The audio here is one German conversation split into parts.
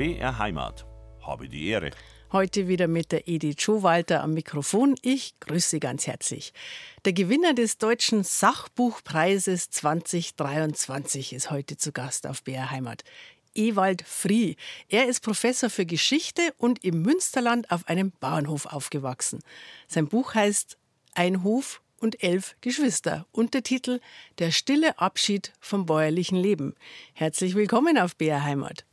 BR Heimat. Habe die Ehre. Heute wieder mit der Edith Schowalter am Mikrofon. Ich grüße Sie ganz herzlich. Der Gewinner des Deutschen Sachbuchpreises 2023 ist heute zu Gast auf BR Heimat. Ewald Frie. Er ist Professor für Geschichte und im Münsterland auf einem Bauernhof aufgewachsen. Sein Buch heißt Ein Hof und elf Geschwister. Untertitel Der stille Abschied vom bäuerlichen Leben. Herzlich willkommen auf BR Heimat.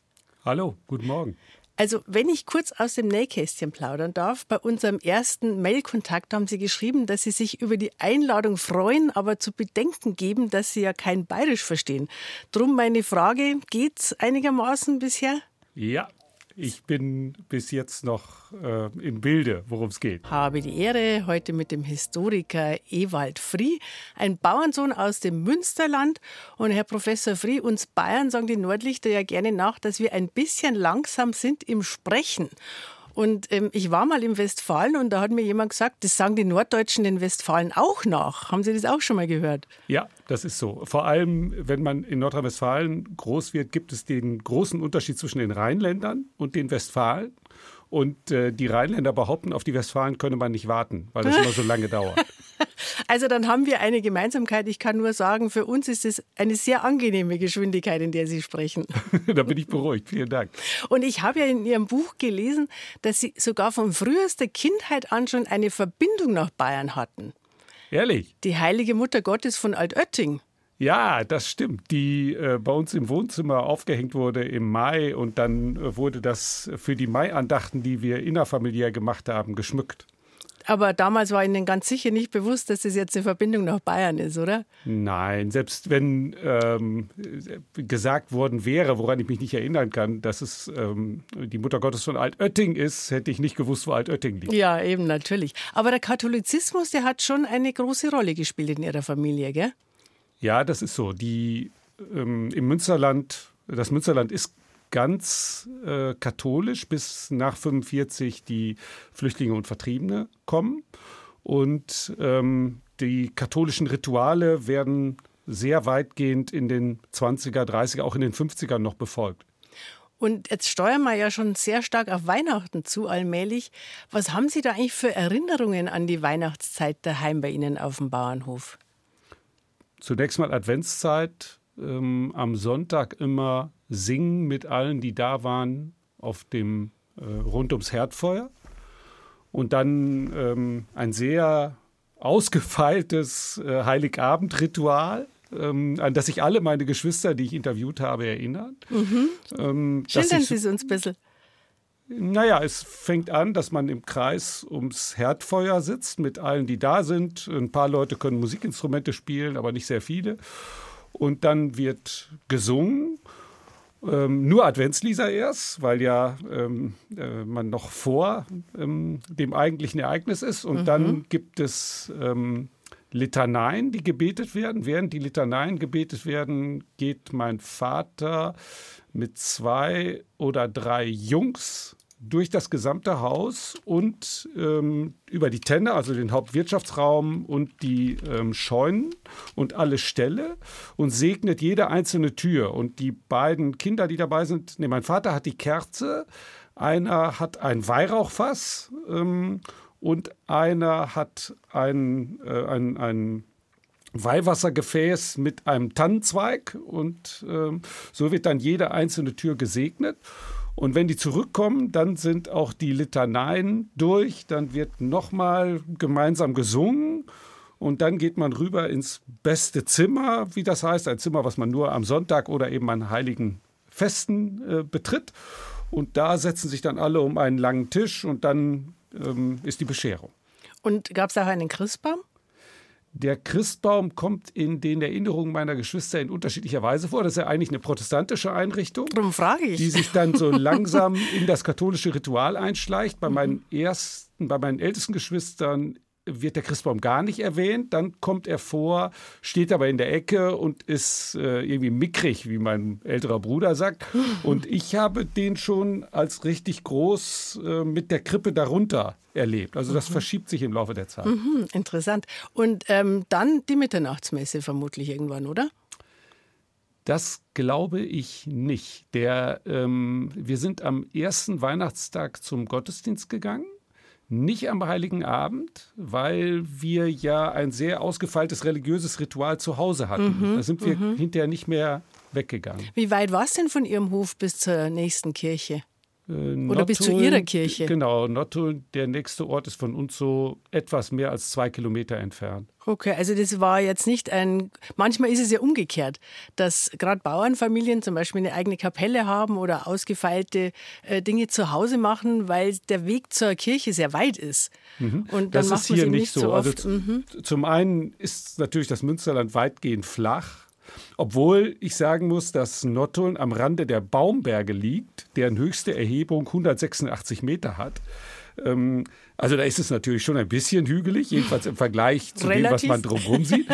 Hallo, guten Morgen. Also, wenn ich kurz aus dem Nähkästchen plaudern darf, bei unserem ersten Mailkontakt haben Sie geschrieben, dass Sie sich über die Einladung freuen, aber zu bedenken geben, dass Sie ja kein Bayerisch verstehen. Drum meine Frage, geht's einigermaßen bisher? Ja, ich bin bis jetzt noch äh, im Bilde, worum es geht. Habe die Ehre, heute mit dem Historiker Ewald Frie, ein Bauernsohn aus dem Münsterland. Und Herr Professor Frie, uns Bayern sagen die Nordlichter ja gerne nach, dass wir ein bisschen langsam sind im Sprechen. Und ähm, ich war mal im Westfalen und da hat mir jemand gesagt, das sagen die Norddeutschen den Westfalen auch nach. Haben Sie das auch schon mal gehört? Ja, das ist so. Vor allem, wenn man in Nordrhein-Westfalen groß wird, gibt es den großen Unterschied zwischen den Rheinländern und den Westfalen. Und äh, die Rheinländer behaupten, auf die Westfalen könne man nicht warten, weil das immer so lange dauert. Also dann haben wir eine Gemeinsamkeit. Ich kann nur sagen, für uns ist es eine sehr angenehme Geschwindigkeit, in der Sie sprechen. da bin ich beruhigt. Vielen Dank. Und ich habe ja in Ihrem Buch gelesen, dass Sie sogar von frühester Kindheit an schon eine Verbindung nach Bayern hatten. Ehrlich? Die heilige Mutter Gottes von Altötting. Ja, das stimmt. Die äh, bei uns im Wohnzimmer aufgehängt wurde im Mai und dann äh, wurde das für die Maiandachten, die wir innerfamiliär gemacht haben, geschmückt. Aber damals war Ihnen ganz sicher nicht bewusst, dass das jetzt eine Verbindung nach Bayern ist, oder? Nein, selbst wenn ähm, gesagt worden wäre, woran ich mich nicht erinnern kann, dass es ähm, die Mutter Gottes von Altötting ist, hätte ich nicht gewusst, wo Altötting liegt. Ja, eben natürlich. Aber der Katholizismus, der hat schon eine große Rolle gespielt in Ihrer Familie, gell? Ja, das ist so. Die ähm, im Münsterland, das Münsterland ist ganz äh, katholisch, bis nach 45 die Flüchtlinge und Vertriebene kommen. Und ähm, die katholischen Rituale werden sehr weitgehend in den 20er, 30er, auch in den 50ern noch befolgt. Und jetzt steuern wir ja schon sehr stark auf Weihnachten zu, allmählich. Was haben Sie da eigentlich für Erinnerungen an die Weihnachtszeit daheim bei Ihnen auf dem Bauernhof? Zunächst mal Adventszeit, ähm, am Sonntag immer singen mit allen, die da waren, auf dem äh, rund ums Herdfeuer. Und dann ähm, ein sehr ausgefeiltes äh, Heiligabendritual, ähm, an das sich alle meine Geschwister, die ich interviewt habe, erinnern. Mhm. Ähm, Schildern Sie es uns ein bisschen. Naja, es fängt an, dass man im Kreis ums Herdfeuer sitzt mit allen, die da sind. Ein paar Leute können Musikinstrumente spielen, aber nicht sehr viele. Und dann wird gesungen ähm, nur Adventslieder erst, weil ja ähm, äh, man noch vor ähm, dem eigentlichen Ereignis ist. Und mhm. dann gibt es ähm, Litaneien, die gebetet werden. Während die Litaneien gebetet werden, geht mein Vater mit zwei oder drei Jungs durch das gesamte Haus und ähm, über die Tenne, also den Hauptwirtschaftsraum und die ähm, Scheunen und alle Ställe und segnet jede einzelne Tür. Und die beiden Kinder, die dabei sind, nee, mein Vater hat die Kerze, einer hat ein Weihrauchfass ähm, und einer hat ein, äh, ein, ein Weihwassergefäß mit einem Tannenzweig und ähm, so wird dann jede einzelne Tür gesegnet. Und wenn die zurückkommen, dann sind auch die Litaneien durch, dann wird nochmal gemeinsam gesungen und dann geht man rüber ins beste Zimmer, wie das heißt, ein Zimmer, was man nur am Sonntag oder eben an heiligen Festen äh, betritt. Und da setzen sich dann alle um einen langen Tisch und dann ähm, ist die Bescherung. Und gab es auch einen Christbaum? Der Christbaum kommt in den Erinnerungen meiner Geschwister in unterschiedlicher Weise vor. Das ist ja eigentlich eine protestantische Einrichtung, Darum frage ich. die sich dann so langsam in das katholische Ritual einschleicht. Bei meinen ersten, bei meinen ältesten Geschwistern wird der Christbaum gar nicht erwähnt. Dann kommt er vor, steht aber in der Ecke und ist äh, irgendwie mickrig, wie mein älterer Bruder sagt. Und ich habe den schon als richtig groß äh, mit der Krippe darunter erlebt. Also das mhm. verschiebt sich im Laufe der Zeit. Mhm, interessant. Und ähm, dann die Mitternachtsmesse vermutlich irgendwann, oder? Das glaube ich nicht. Der, ähm, wir sind am ersten Weihnachtstag zum Gottesdienst gegangen. Nicht am Heiligen Abend, weil wir ja ein sehr ausgefeiltes religiöses Ritual zu Hause hatten. Mhm, da sind wir mhm. hinterher nicht mehr weggegangen. Wie weit war es denn von Ihrem Hof bis zur nächsten Kirche? Äh, Oder bis zu Ihrer Kirche? Genau, Nottuln, der nächste Ort ist von uns so etwas mehr als zwei Kilometer entfernt. Okay, also das war jetzt nicht ein. Manchmal ist es ja umgekehrt, dass gerade Bauernfamilien zum Beispiel eine eigene Kapelle haben oder ausgefeilte äh, Dinge zu Hause machen, weil der Weg zur Kirche sehr weit ist. Mhm. Und dann das macht ist hier nicht so. so also mhm. Zum einen ist natürlich das Münsterland weitgehend flach. Obwohl ich sagen muss, dass Nottuln am Rande der Baumberge liegt, deren höchste Erhebung 186 Meter hat. Ähm, also da ist es natürlich schon ein bisschen hügelig, jedenfalls im Vergleich zu Relativ. dem, was man drumherum sieht.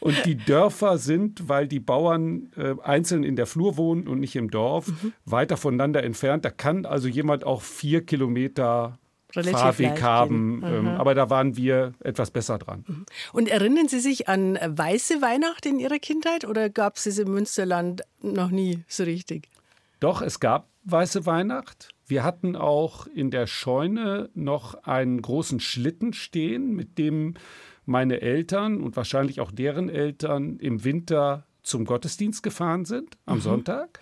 Und die Dörfer sind, weil die Bauern äh, einzeln in der Flur wohnen und nicht im Dorf, mhm. weiter voneinander entfernt. Da kann also jemand auch vier Kilometer Relativ Fahrweg haben. Ähm, aber da waren wir etwas besser dran. Mhm. Und erinnern Sie sich an weiße Weihnacht in Ihrer Kindheit oder gab es es im Münsterland noch nie so richtig? Doch, es gab weiße Weihnacht. Wir hatten auch in der Scheune noch einen großen Schlitten stehen, mit dem meine Eltern und wahrscheinlich auch deren Eltern im Winter zum Gottesdienst gefahren sind, am mhm. Sonntag.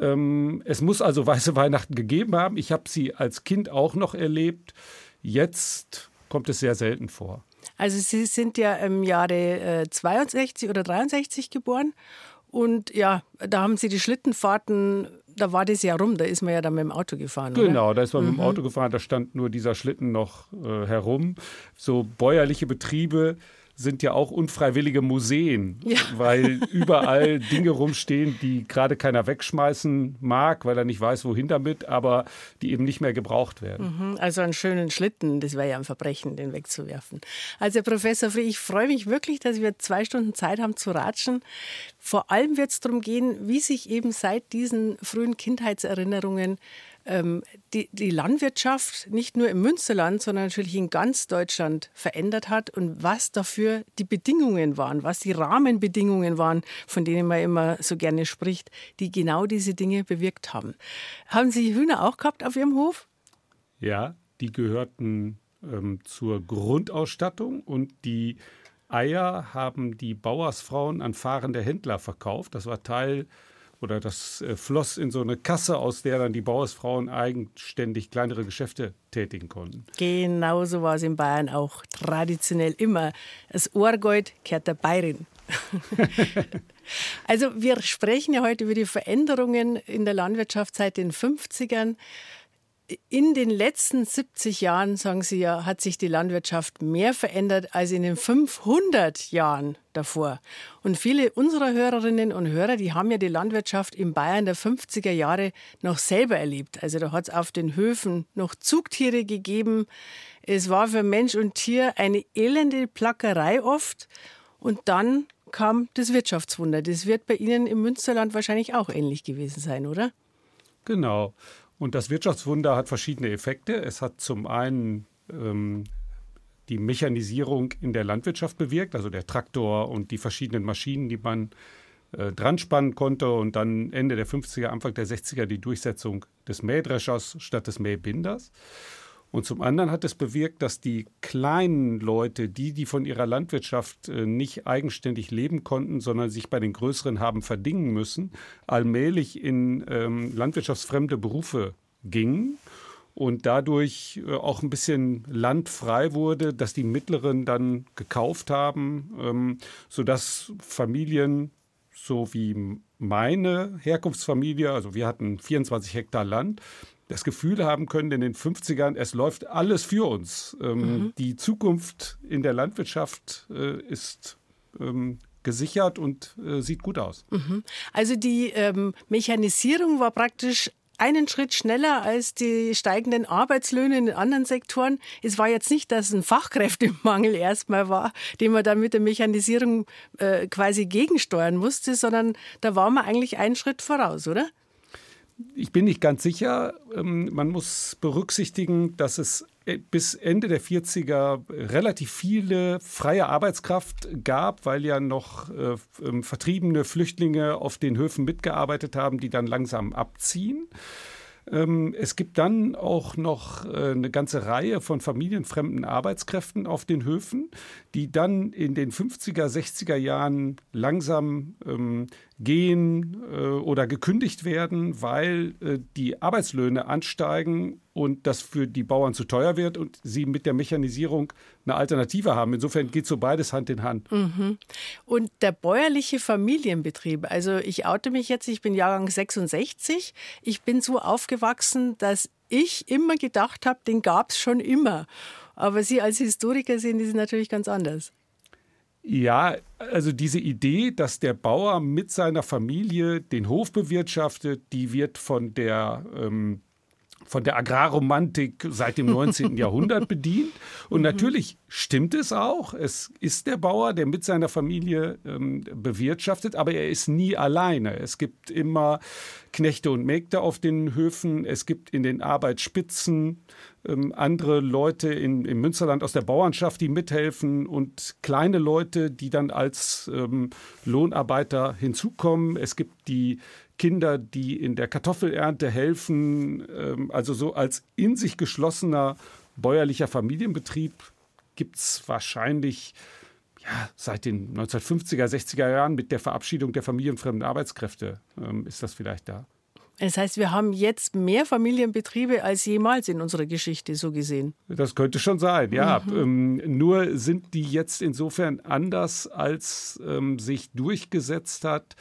Ähm, es muss also weiße Weihnachten gegeben haben. Ich habe sie als Kind auch noch erlebt. Jetzt kommt es sehr selten vor. Also Sie sind ja im Jahre äh, 62 oder 63 geboren. Und ja, da haben Sie die Schlittenfahrten, da war das ja rum, da ist man ja dann mit dem Auto gefahren. Genau, oder? da ist man mhm. mit dem mhm. Auto gefahren, da stand nur dieser Schlitten noch äh, herum. So bäuerliche Betriebe sind ja auch unfreiwillige Museen, ja. weil überall Dinge rumstehen, die gerade keiner wegschmeißen mag, weil er nicht weiß, wohin damit, aber die eben nicht mehr gebraucht werden. Mhm, also einen schönen Schlitten, das wäre ja ein Verbrechen, den wegzuwerfen. Also Herr Professor Fried, ich freue mich wirklich, dass wir zwei Stunden Zeit haben zu ratschen. Vor allem wird es darum gehen, wie sich eben seit diesen frühen Kindheitserinnerungen die, die Landwirtschaft nicht nur im Münsterland, sondern natürlich in ganz Deutschland verändert hat und was dafür die Bedingungen waren, was die Rahmenbedingungen waren, von denen man immer so gerne spricht, die genau diese Dinge bewirkt haben. Haben Sie Hühner auch gehabt auf Ihrem Hof? Ja, die gehörten ähm, zur Grundausstattung und die Eier haben die Bauersfrauen an fahrende Händler verkauft. Das war Teil oder das äh, floss in so eine Kasse, aus der dann die Bauersfrauen eigenständig kleinere Geschäfte tätigen konnten. Genauso war es in Bayern auch traditionell immer. Das Ohrgold kehrt der Bayerin. also wir sprechen ja heute über die Veränderungen in der Landwirtschaft seit den 50ern in den letzten 70 Jahren, sagen Sie ja, hat sich die Landwirtschaft mehr verändert als in den 500 Jahren davor. Und viele unserer Hörerinnen und Hörer, die haben ja die Landwirtschaft in Bayern der 50er Jahre noch selber erlebt. Also da hat es auf den Höfen noch Zugtiere gegeben. Es war für Mensch und Tier eine elende Plackerei oft. Und dann kam das Wirtschaftswunder. Das wird bei Ihnen im Münsterland wahrscheinlich auch ähnlich gewesen sein, oder? Genau. Und das Wirtschaftswunder hat verschiedene Effekte. Es hat zum einen ähm, die Mechanisierung in der Landwirtschaft bewirkt, also der Traktor und die verschiedenen Maschinen, die man äh, dran spannen konnte und dann Ende der 50er, Anfang der 60er die Durchsetzung des Mähdreschers statt des Mähbinders. Und zum anderen hat es bewirkt, dass die kleinen Leute, die, die von ihrer Landwirtschaft äh, nicht eigenständig leben konnten, sondern sich bei den größeren haben verdingen müssen, allmählich in ähm, landwirtschaftsfremde Berufe gingen und dadurch äh, auch ein bisschen Land frei wurde, dass die Mittleren dann gekauft haben, ähm, sodass Familien so wie meine Herkunftsfamilie, also wir hatten 24 Hektar Land, das Gefühl haben können in den 50ern, es läuft alles für uns. Ähm, mhm. Die Zukunft in der Landwirtschaft äh, ist ähm, gesichert und äh, sieht gut aus. Mhm. Also die ähm, Mechanisierung war praktisch einen Schritt schneller als die steigenden Arbeitslöhne in den anderen Sektoren. Es war jetzt nicht, dass ein Fachkräftemangel erstmal war, den man dann mit der Mechanisierung äh, quasi gegensteuern musste, sondern da war man eigentlich einen Schritt voraus, oder? Ich bin nicht ganz sicher. Ähm, man muss berücksichtigen, dass es äh, bis Ende der 40er relativ viele freie Arbeitskraft gab, weil ja noch äh, ähm, vertriebene Flüchtlinge auf den Höfen mitgearbeitet haben, die dann langsam abziehen. Ähm, es gibt dann auch noch äh, eine ganze Reihe von familienfremden Arbeitskräften auf den Höfen, die dann in den 50er, 60er Jahren langsam ähm, gehen äh, oder gekündigt werden, weil äh, die Arbeitslöhne ansteigen und das für die Bauern zu teuer wird und sie mit der Mechanisierung eine Alternative haben. Insofern geht so beides Hand in Hand. Mhm. Und der bäuerliche Familienbetrieb, also ich oute mich jetzt, ich bin Jahrgang 66, ich bin so aufgewachsen, dass ich immer gedacht habe, den gab es schon immer. Aber Sie als Historiker sehen das natürlich ganz anders. Ja, also diese Idee, dass der Bauer mit seiner Familie den Hof bewirtschaftet, die wird von der ähm, von der Agrarromantik seit dem 19. Jahrhundert bedient. Und mhm. natürlich stimmt es auch. Es ist der Bauer, der mit seiner Familie ähm, bewirtschaftet, aber er ist nie alleine. Es gibt immer Knechte und Mägde auf den Höfen. Es gibt in den Arbeitsspitzen ähm, andere Leute in, im Münsterland aus der Bauernschaft, die mithelfen und kleine Leute, die dann als ähm, Lohnarbeiter hinzukommen. Es gibt die Kinder, die in der Kartoffelernte helfen. Ähm, also so als in sich geschlossener bäuerlicher Familienbetrieb gibt es wahrscheinlich ja, seit den 1950er, 60er Jahren mit der Verabschiedung der familienfremden Arbeitskräfte ähm, ist das vielleicht da. Das heißt, wir haben jetzt mehr Familienbetriebe als jemals in unserer Geschichte so gesehen. Das könnte schon sein, ja. Mhm. Ähm, nur sind die jetzt insofern anders, als ähm, sich durchgesetzt hat,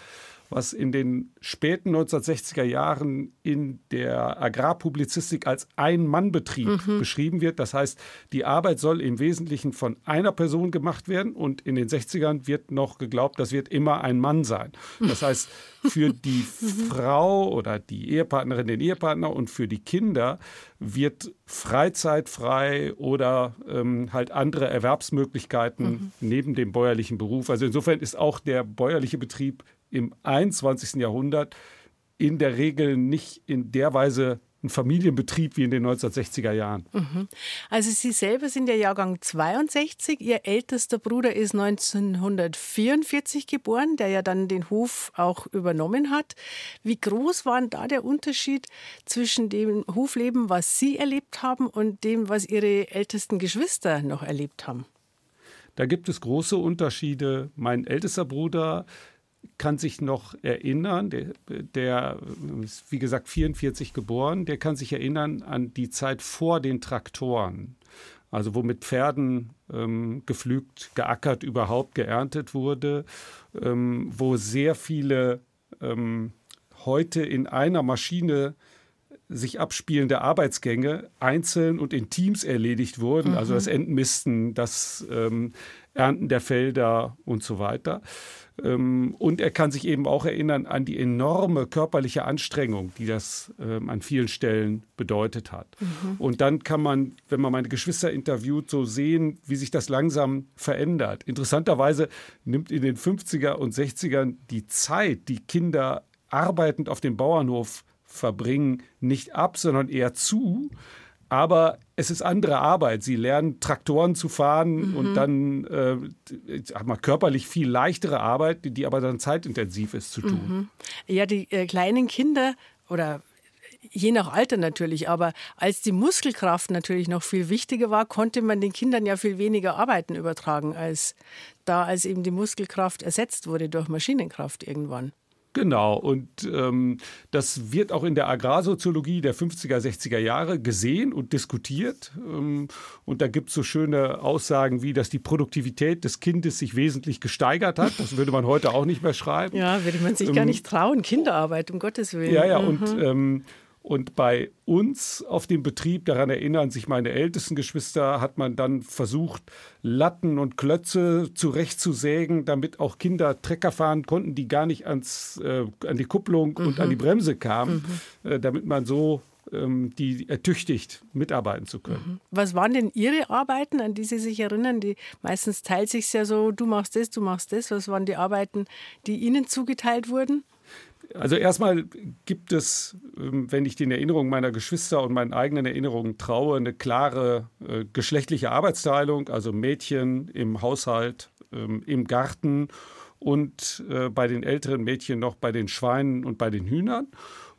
was in den späten 1960er Jahren in der Agrarpublizistik als Ein-Mann-Betrieb mhm. beschrieben wird. Das heißt, die Arbeit soll im Wesentlichen von einer Person gemacht werden und in den 60ern wird noch geglaubt, das wird immer ein Mann sein. Das heißt, für die mhm. Frau oder die Ehepartnerin, den Ehepartner und für die Kinder wird Freizeit frei oder ähm, halt andere Erwerbsmöglichkeiten mhm. neben dem bäuerlichen Beruf. Also insofern ist auch der bäuerliche Betrieb im 21. Jahrhundert in der Regel nicht in der Weise ein Familienbetrieb wie in den 1960er Jahren. Mhm. Also Sie selber sind ja Jahrgang 62, Ihr ältester Bruder ist 1944 geboren, der ja dann den Hof auch übernommen hat. Wie groß war da der Unterschied zwischen dem Hofleben, was Sie erlebt haben und dem, was Ihre ältesten Geschwister noch erlebt haben? Da gibt es große Unterschiede. Mein ältester Bruder kann sich noch erinnern, der, der, ist wie gesagt 44 geboren, der kann sich erinnern an die Zeit vor den Traktoren. Also wo mit Pferden ähm, geflügt, geackert, überhaupt geerntet wurde, ähm, wo sehr viele ähm, heute in einer Maschine sich abspielende Arbeitsgänge einzeln und in Teams erledigt wurden, mhm. also das Entmisten, das ähm, Ernten der Felder und so weiter. Ähm, und er kann sich eben auch erinnern an die enorme körperliche Anstrengung, die das ähm, an vielen Stellen bedeutet hat. Mhm. Und dann kann man, wenn man meine Geschwister interviewt, so sehen, wie sich das langsam verändert. Interessanterweise nimmt in den 50er und 60ern die Zeit, die Kinder arbeitend auf dem Bauernhof verbringen, nicht ab, sondern eher zu aber es ist andere Arbeit. Sie lernen Traktoren zu fahren mhm. und dann äh, mal, körperlich viel leichtere Arbeit, die aber dann zeitintensiv ist zu tun. Mhm. Ja, die äh, kleinen Kinder oder je nach Alter natürlich, aber als die Muskelkraft natürlich noch viel wichtiger war, konnte man den Kindern ja viel weniger Arbeiten übertragen, als da, als eben die Muskelkraft ersetzt wurde durch Maschinenkraft irgendwann. Genau, und ähm, das wird auch in der Agrarsoziologie der 50er, 60er Jahre gesehen und diskutiert. Ähm, und da gibt es so schöne Aussagen wie, dass die Produktivität des Kindes sich wesentlich gesteigert hat. Das würde man heute auch nicht mehr schreiben. Ja, würde man sich ähm, gar nicht trauen. Kinderarbeit, um Gottes Willen. Ja, ja, mhm. und ähm, und bei uns auf dem Betrieb, daran erinnern sich meine ältesten Geschwister, hat man dann versucht, Latten und Klötze zurechtzusägen, damit auch Kinder Trecker fahren konnten, die gar nicht ans, äh, an die Kupplung mhm. und an die mhm. Bremse kamen, mhm. äh, damit man so ähm, die ertüchtigt, mitarbeiten zu können. Mhm. Was waren denn Ihre Arbeiten, an die Sie sich erinnern? Die, meistens teilt sich ja so, du machst das, du machst das. Was waren die Arbeiten, die Ihnen zugeteilt wurden? Also erstmal gibt es, ähm, wenn ich den Erinnerungen meiner Geschwister und meinen eigenen Erinnerungen traue, eine klare äh, geschlechtliche Arbeitsteilung, also Mädchen im Haushalt, ähm, im Garten und äh, bei den älteren Mädchen noch bei den Schweinen und bei den Hühnern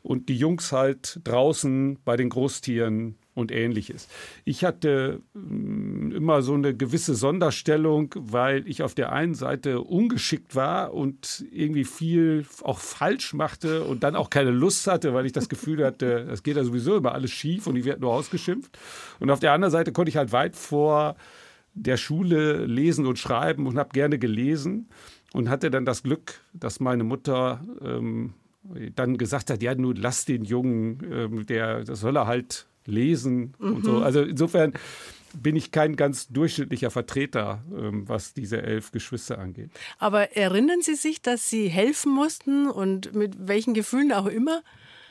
und die Jungs halt draußen bei den Großtieren und ähnliches. Ich hatte mm, immer so eine gewisse Sonderstellung, weil ich auf der einen Seite ungeschickt war und irgendwie viel auch falsch machte und dann auch keine Lust hatte, weil ich das Gefühl hatte, es geht ja sowieso immer alles schief und ich werde nur ausgeschimpft. Und auf der anderen Seite konnte ich halt weit vor der Schule lesen und schreiben und habe gerne gelesen und hatte dann das Glück, dass meine Mutter ähm, dann gesagt hat, ja, nun lass den Jungen, ähm, der, das soll er halt lesen mhm. und so. Mhm. Also insofern bin ich kein ganz durchschnittlicher Vertreter, ähm, was diese elf Geschwister angeht. Aber erinnern Sie sich, dass Sie helfen mussten und mit welchen Gefühlen auch immer?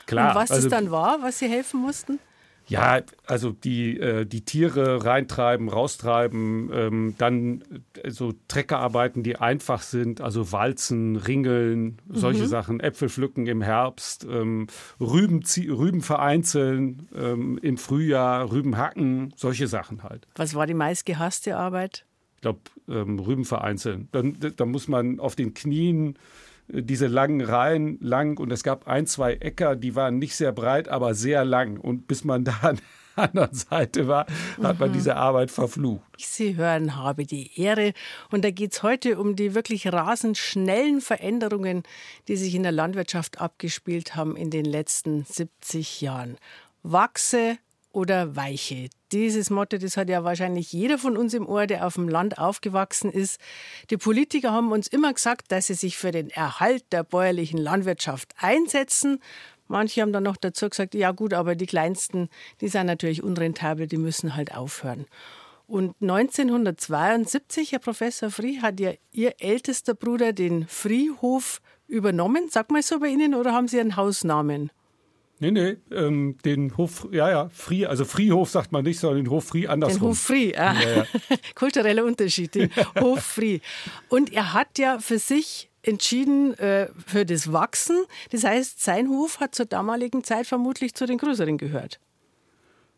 Klar. Und was also, es dann war, was Sie helfen mussten? Ja, also die, äh, die Tiere reintreiben, raustreiben, ähm, dann äh, so Treckerarbeiten, die einfach sind, also Walzen, Ringeln, solche mhm. Sachen, Äpfel pflücken im Herbst, ähm, Rüben, Rüben vereinzeln ähm, im Frühjahr, Rüben hacken, solche Sachen halt. Was war die meistgehasste Arbeit? Ich glaube, Rüben vereinzeln. Dann, dann muss man auf den Knien diese langen Reihen lang und es gab ein, zwei Äcker, die waren nicht sehr breit, aber sehr lang. Und bis man da an der anderen Seite war, hat man mhm. diese Arbeit verflucht. Sie hören, habe die Ehre. Und da geht es heute um die wirklich rasend schnellen Veränderungen, die sich in der Landwirtschaft abgespielt haben in den letzten 70 Jahren. Wachse oder Weiche. Dieses Motto, das hat ja wahrscheinlich jeder von uns im Ohr, der auf dem Land aufgewachsen ist. Die Politiker haben uns immer gesagt, dass sie sich für den Erhalt der bäuerlichen Landwirtschaft einsetzen. Manche haben dann noch dazu gesagt, ja gut, aber die Kleinsten, die sind natürlich unrentabel, die müssen halt aufhören. Und 1972, Herr Professor Frie, hat ja Ihr ältester Bruder den Friehof übernommen. Sag mal so bei Ihnen oder haben Sie einen Hausnamen? Nee, nee, ähm, den Hof, ja, ja, Frie, also Friehof sagt man nicht, sondern den Hof Frie andersrum. Den Hof Frie, ah. ja, ja. kultureller Unterschied, den Hof Frie. Und er hat ja für sich entschieden äh, für das Wachsen. Das heißt, sein Hof hat zur damaligen Zeit vermutlich zu den größeren gehört.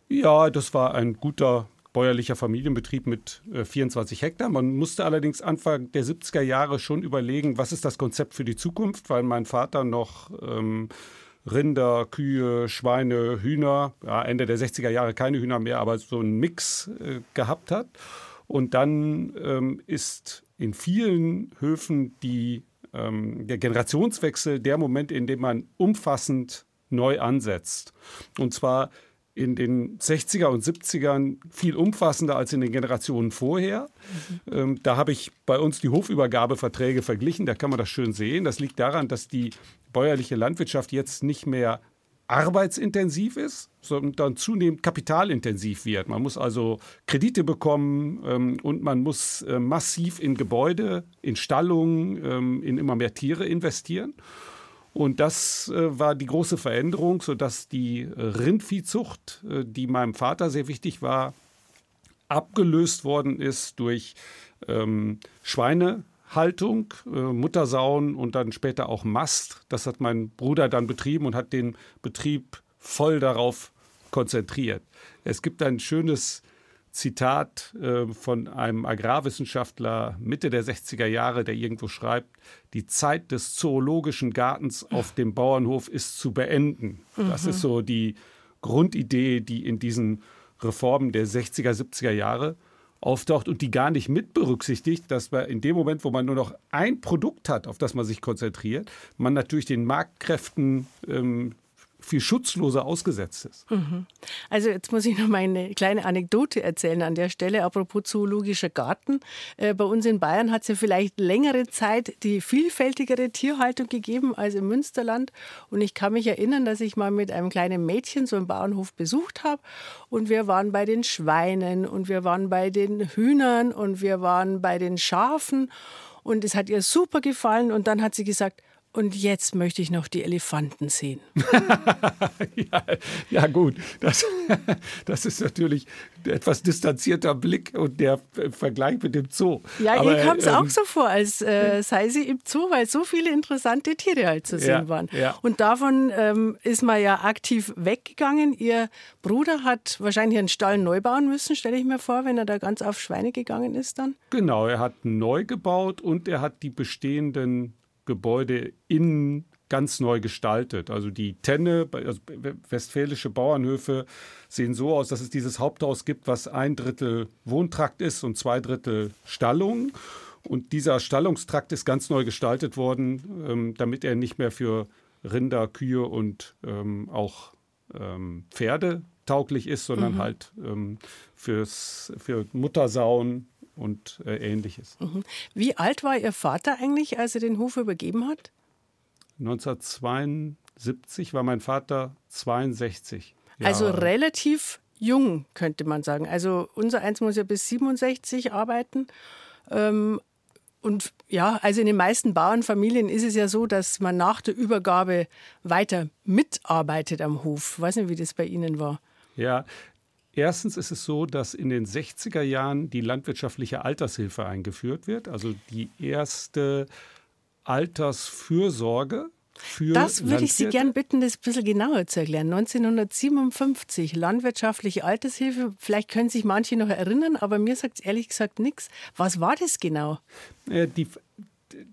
Ja, das war ein guter bäuerlicher Familienbetrieb mit äh, 24 Hektar. Man musste allerdings Anfang der 70er Jahre schon überlegen, was ist das Konzept für die Zukunft, weil mein Vater noch ähm, Rinder, Kühe, Schweine, Hühner, ja, Ende der 60er Jahre keine Hühner mehr, aber so einen Mix äh, gehabt hat. Und dann ähm, ist in vielen Höfen die, ähm, der Generationswechsel der Moment, in dem man umfassend neu ansetzt. Und zwar in den 60er und 70ern viel umfassender als in den Generationen vorher. Mhm. Ähm, da habe ich bei uns die Hofübergabeverträge verglichen, da kann man das schön sehen. Das liegt daran, dass die bäuerliche Landwirtschaft jetzt nicht mehr arbeitsintensiv ist, sondern zunehmend kapitalintensiv wird. Man muss also Kredite bekommen ähm, und man muss äh, massiv in Gebäude, in Stallungen, ähm, in immer mehr Tiere investieren. Und das äh, war die große Veränderung, sodass die äh, Rindviehzucht, äh, die meinem Vater sehr wichtig war, abgelöst worden ist durch ähm, Schweinehaltung, äh, Muttersauen und dann später auch Mast. Das hat mein Bruder dann betrieben und hat den Betrieb voll darauf konzentriert. Es gibt ein schönes Zitat äh, von einem Agrarwissenschaftler Mitte der 60er Jahre, der irgendwo schreibt, die Zeit des zoologischen Gartens auf dem Bauernhof ist zu beenden. Mhm. Das ist so die Grundidee, die in diesen Reformen der 60er, 70er Jahre auftaucht und die gar nicht mit berücksichtigt, dass man in dem Moment, wo man nur noch ein Produkt hat, auf das man sich konzentriert, man natürlich den Marktkräften ähm, viel schutzloser ausgesetzt ist. Mhm. Also jetzt muss ich noch mal eine kleine Anekdote erzählen an der Stelle, apropos zoologischer Garten. Äh, bei uns in Bayern hat es ja vielleicht längere Zeit die vielfältigere Tierhaltung gegeben als im Münsterland. Und ich kann mich erinnern, dass ich mal mit einem kleinen Mädchen so einen Bauernhof besucht habe. Und wir waren bei den Schweinen und wir waren bei den Hühnern und wir waren bei den Schafen. Und es hat ihr super gefallen. Und dann hat sie gesagt, Und jetzt möchte ich noch die Elefanten sehen. ja, ja, gut, das, das ist natürlich ein etwas distanzierter Blick und der Vergleich mit dem Zoo. Ja, Aber, ihr kam es ähm, auch so vor, als äh, sei sie im Zoo, weil so viele interessante Tiere halt zu sehen ja, waren. Ja. Und davon ähm, ist man ja aktiv weggegangen. Ihr Bruder hat wahrscheinlich einen Stall neu bauen müssen, stelle ich mir vor, wenn er da ganz auf Schweine gegangen ist dann. Genau, er hat neu gebaut und er hat die bestehenden Gebäude innen ganz neu gestaltet. Also die Tenne, also westfälische Bauernhöfe sehen so aus, dass es dieses Haupthaus gibt, was ein Drittel Wohntrakt ist und zwei Drittel Stallung. Und dieser Stallungstrakt ist ganz neu gestaltet worden, ähm, damit er nicht mehr für Rinder, Kühe und ähm, auch ähm, Pferde tauglich ist, sondern mhm. halt fürs, für Muttersauen und äh, ähnliches. Mhm. Wie alt war Ihr Vater eigentlich, als er den Hof übergeben hat? 1972 war mein Vater 62. Jahre. Also relativ jung, könnte man sagen. Also unser Eins muss ja bis 67 arbeiten. Ähm, und ja, also in den meisten Bauernfamilien ist es ja so, dass man nach der Übergabe weiter mitarbeitet am Hof. Ich weiß nicht, wie das bei Ihnen war. Ja, Erstens ist es so, dass in den 60er Jahren die landwirtschaftliche Altershilfe eingeführt wird, also die erste Altersfürsorge. Für das würde ich Sie gern bitten, das ein bisschen genauer zu erklären. 1957, landwirtschaftliche Altershilfe. Vielleicht können sich manche noch erinnern, aber mir sagt es ehrlich gesagt nichts. Was war das genau? Äh, die,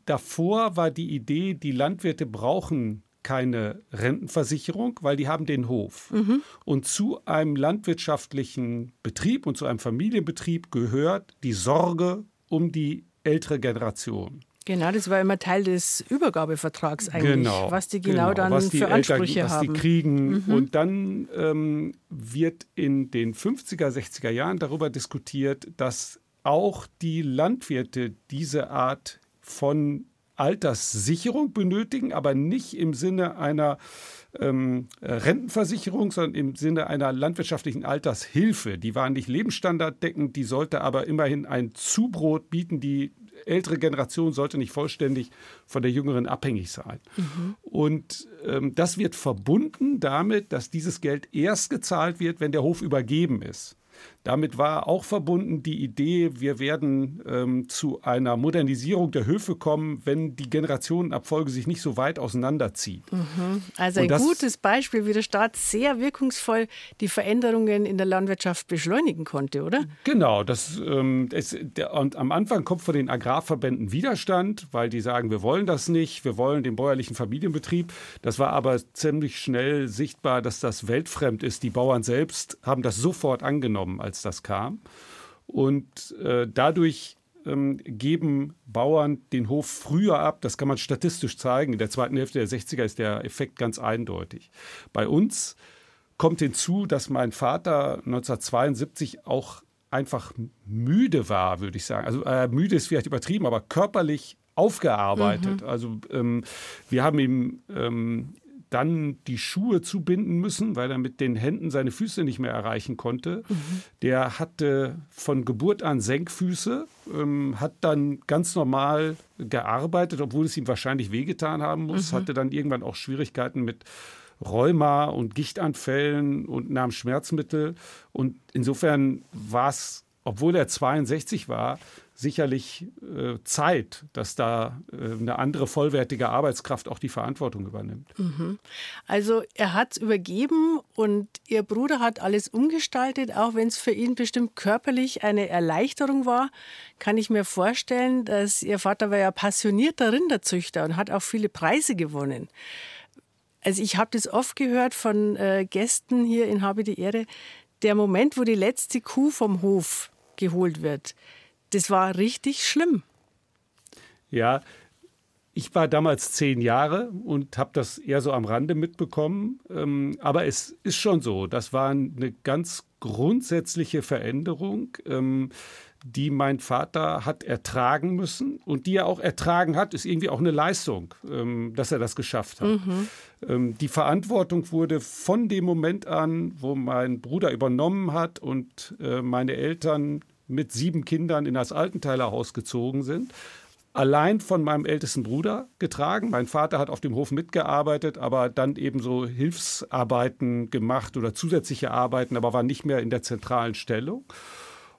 davor war die Idee, die Landwirte brauchen keine Rentenversicherung, weil die haben den Hof. Mhm. Und zu einem landwirtschaftlichen Betrieb und zu einem Familienbetrieb gehört die Sorge um die ältere Generation. Genau, das war immer Teil des Übergabevertrags eigentlich, genau, was die genau, genau dann was die für Ansprüche Eltern, haben. Was die kriegen. Mhm. Und dann ähm, wird in den 50er, 60er Jahren darüber diskutiert, dass auch die Landwirte diese Art von Alterssicherung benötigen, aber nicht im Sinne einer ähm, Rentenversicherung, sondern im Sinne einer landwirtschaftlichen Altershilfe. Die war nicht lebensstandarddeckend, die sollte aber immerhin ein Zubrot bieten. Die ältere Generation sollte nicht vollständig von der jüngeren abhängig sein. Mhm. Und ähm, das wird verbunden damit, dass dieses Geld erst gezahlt wird, wenn der Hof übergeben ist. Damit war auch verbunden die Idee, wir werden ähm, zu einer Modernisierung der Höfe kommen, wenn die Generationenabfolge sich nicht so weit auseinanderzieht. Mhm. Also ein gutes Beispiel, wie der Staat sehr wirkungsvoll die Veränderungen in der Landwirtschaft beschleunigen konnte, oder? Genau. Das, ähm, es, der, und am Anfang kommt von den Agrarverbänden Widerstand, weil die sagen, wir wollen das nicht, wir wollen den bäuerlichen Familienbetrieb. Das war aber ziemlich schnell sichtbar, dass das weltfremd ist. Die Bauern selbst haben das sofort angenommen als als das kam. Und äh, dadurch ähm, geben Bauern den Hof früher ab. Das kann man statistisch zeigen. In der zweiten Hälfte der 60er ist der Effekt ganz eindeutig. Bei uns kommt hinzu, dass mein Vater 1972 auch einfach müde war, würde ich sagen. Also äh, müde ist vielleicht übertrieben, aber körperlich aufgearbeitet. Mhm. Also ähm, wir haben ihm ähm, dann die Schuhe zubinden müssen, weil er mit den Händen seine Füße nicht mehr erreichen konnte. Mhm. Der hatte von Geburt an Senkfüße, ähm, hat dann ganz normal gearbeitet, obwohl es ihm wahrscheinlich wehgetan haben muss, mhm. hatte dann irgendwann auch Schwierigkeiten mit Rheuma und Gichtanfällen und nahm Schmerzmittel. Und insofern war es, obwohl er 62 war, sicherlich äh, Zeit, dass da äh, eine andere vollwertige Arbeitskraft auch die Verantwortung übernimmt. Mhm. Also er hat es übergeben und Ihr Bruder hat alles umgestaltet, auch wenn es für ihn bestimmt körperlich eine Erleichterung war, kann ich mir vorstellen, dass Ihr Vater war ja passionierter Rinderzüchter und hat auch viele Preise gewonnen. Also ich habe das oft gehört von äh, Gästen hier in Habe die Ehre, der Moment, wo die letzte Kuh vom Hof geholt wird das war richtig schlimm. Ja, ich war damals zehn Jahre und habe das eher so am Rande mitbekommen. Ähm, aber es ist schon so, das war eine ganz grundsätzliche Veränderung, ähm, die mein Vater hat ertragen müssen und die er auch ertragen hat, ist irgendwie auch eine Leistung, ähm, dass er das geschafft hat. Mhm. die Verantwortung wurde von dem Moment an, wo mein Bruder übernommen hat und äh, meine Eltern mit sieben Kindern in das Altenteilerhaus gezogen sind, allein von meinem ältesten Bruder getragen. Mein Vater hat auf dem Hof mitgearbeitet, aber dann eben so Hilfsarbeiten gemacht oder zusätzliche Arbeiten, aber war nicht mehr in der zentralen Stellung.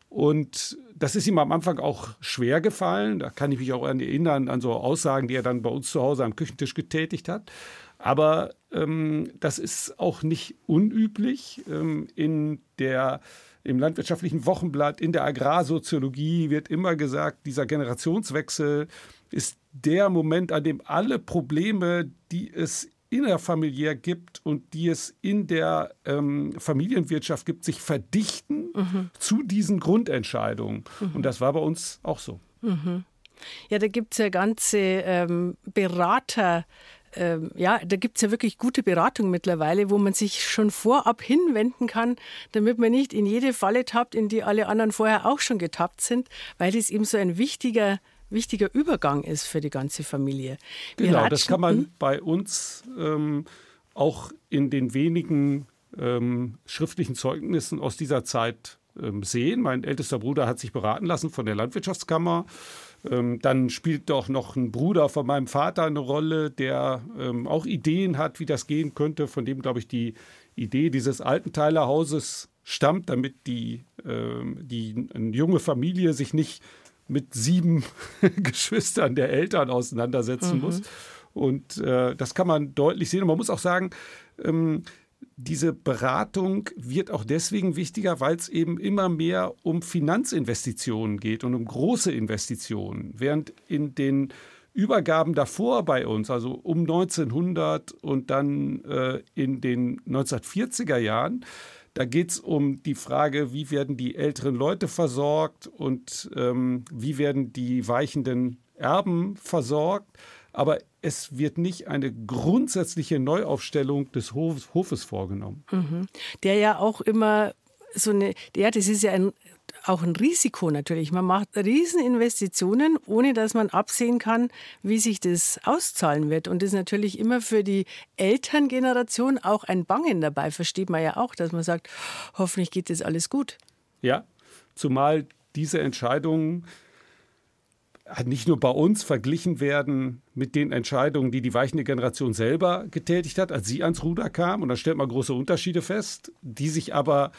Und das ist ihm am Anfang auch schwer gefallen. Da kann ich mich auch erinnern, an so Aussagen, die er dann bei uns zu Hause am Küchentisch getätigt hat. Aber ähm, das ist auch nicht unüblich. Ähm, in der, Im landwirtschaftlichen Wochenblatt, in der Agrarsoziologie wird immer gesagt, dieser Generationswechsel ist der Moment, an dem alle Probleme, die es innerfamiliär gibt und die es in der ähm, Familienwirtschaft gibt, sich verdichten mhm. zu diesen Grundentscheidungen. Mhm. Und das war bei uns auch so. Mhm. Ja, da gibt es ja ganze ähm, Berater. Ähm, ja, da gibt es ja wirklich gute Beratung mittlerweile, wo man sich schon vorab hinwenden kann, damit man nicht in jede Falle tappt, in die alle anderen vorher auch schon getappt sind, weil es eben so ein wichtiger wichtiger Übergang ist für die ganze Familie. Wir genau, das kann man bei uns ähm, auch in den wenigen ähm, schriftlichen Zeugnissen aus dieser Zeit ähm, sehen. Mein ältester Bruder hat sich beraten lassen von der Landwirtschaftskammer. Ähm, dann spielt doch noch ein Bruder von meinem Vater eine Rolle, der ähm, auch Ideen hat, wie das gehen könnte, von dem, glaube ich, die Idee dieses Altenteilerhauses stammt, damit die, ähm, die junge Familie sich nicht mit sieben Geschwistern der Eltern auseinandersetzen mhm. muss. Und äh, das kann man deutlich sehen. Und man muss auch sagen, ähm, diese Beratung wird auch deswegen wichtiger, weil es eben immer mehr um Finanzinvestitionen geht und um große Investitionen. Während in den Übergaben davor bei uns, also um 1900 und dann äh, in den 1940er Jahren, da geht es um die Frage, wie werden die älteren Leute versorgt und ähm, wie werden die weichenden Erben versorgt. Aber es wird nicht eine grundsätzliche Neuaufstellung des Hofes vorgenommen. Mhm. Der ja auch immer so eine, ja, das ist ja ein auch ein Risiko natürlich. Man macht Rieseninvestitionen, ohne dass man absehen kann, wie sich das auszahlen wird. Und das ist natürlich immer für die Elterngeneration auch ein Bangen dabei. Versteht man ja auch, dass man sagt, hoffentlich geht das alles gut. Ja, zumal diese Entscheidungen nicht nur bei uns verglichen werden mit den Entscheidungen, die die weichende Generation selber getätigt hat, als sie ans Ruder kam. Und da stellt man große Unterschiede fest, die sich aber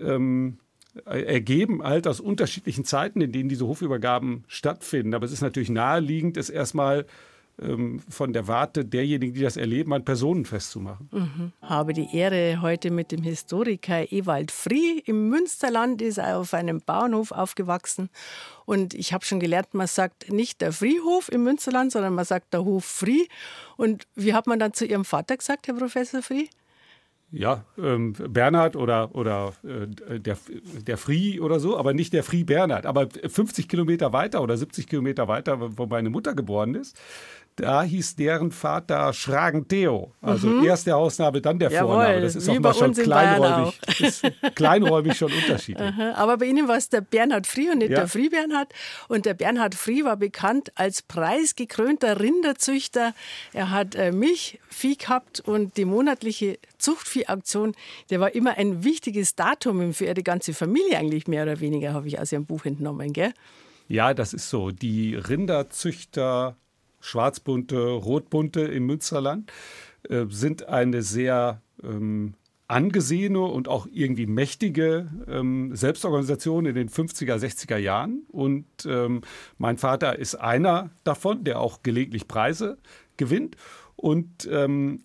ähm, ergeben halt aus unterschiedlichen Zeiten, in denen diese Hofübergaben stattfinden. Aber es ist natürlich naheliegend, es erstmal ähm, von der Warte derjenigen, die das erleben, an Personen festzumachen. Mhm. Habe die Ehre, heute mit dem Historiker Ewald Frie im Münsterland, ist er auf einem Bauernhof aufgewachsen. Und ich habe schon gelernt, man sagt nicht der Friehof im Münsterland, sondern man sagt der Hof Frie. Und wie hat man dann zu Ihrem Vater gesagt, Herr Professor Frie? Ja, ähm, Bernhard oder, oder äh, der, der Frie oder so, aber nicht der Frie Bernhard. Aber 50 Kilometer weiter oder 70 Kilometer weiter, wo meine Mutter geboren ist, da hieß deren Vater Schragen Theo. Also mhm. erst der Hausname, dann der Jawohl, Vorname. Das ist auch mal schon kleinräumig, kleinräumig schon unterschiedlich. Aber bei Ihnen war es der Bernhard Frie und nicht ja. der Frie Bernhard. Und der Bernhard Frie war bekannt als preisgekrönter Rinderzüchter. Er hat äh, Milchvieh gehabt und die monatliche Zuchtviehaktion, der war immer ein wichtiges Datum für die ganze Familie eigentlich mehr oder weniger, habe ich aus Ihrem Buch entnommen, gell? Ja, das ist so. Die Rinderzüchter schwarzbunte, rotbunte im Münsterland, äh, sind eine sehr ähm, angesehene und auch irgendwie mächtige ähm, Selbstorganisation in den 50er, 60er Jahren. Und ähm, mein Vater ist einer davon, der auch gelegentlich Preise gewinnt. Und ähm,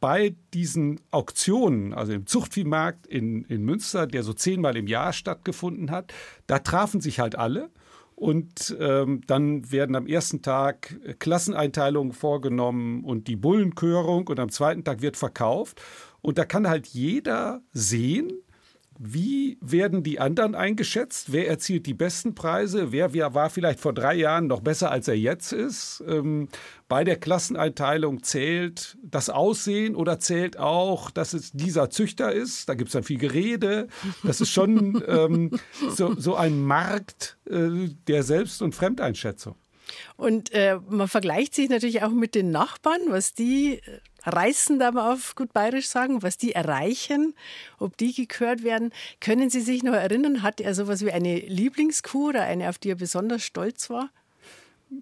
bei diesen Auktionen, also im Zuchtviehmarkt in, in Münster, der so zehnmal im Jahr stattgefunden hat, da trafen sich halt alle. Und ähm, dann werden am ersten Tag Klasseneinteilungen vorgenommen und die Bullenkörung und am zweiten Tag wird verkauft. Und da kann halt jeder sehen, wie werden die anderen eingeschätzt? Wer erzielt die besten Preise? Wer, wer war vielleicht vor drei Jahren noch besser, als er jetzt ist? Ähm, bei der Klasseneinteilung zählt das Aussehen oder zählt auch, dass es dieser Züchter ist? Da gibt es dann viel Gerede. Das ist schon ähm, so, so ein Markt äh, der Selbst- und Fremdeinschätzung. Und äh, man vergleicht sich natürlich auch mit den Nachbarn, was die äh, reißen, darf man auf gut bayerisch sagen, was die erreichen, ob die gekürt werden. Können Sie sich noch erinnern, hatte er sowas wie eine Lieblingskuh oder eine, auf die er besonders stolz war?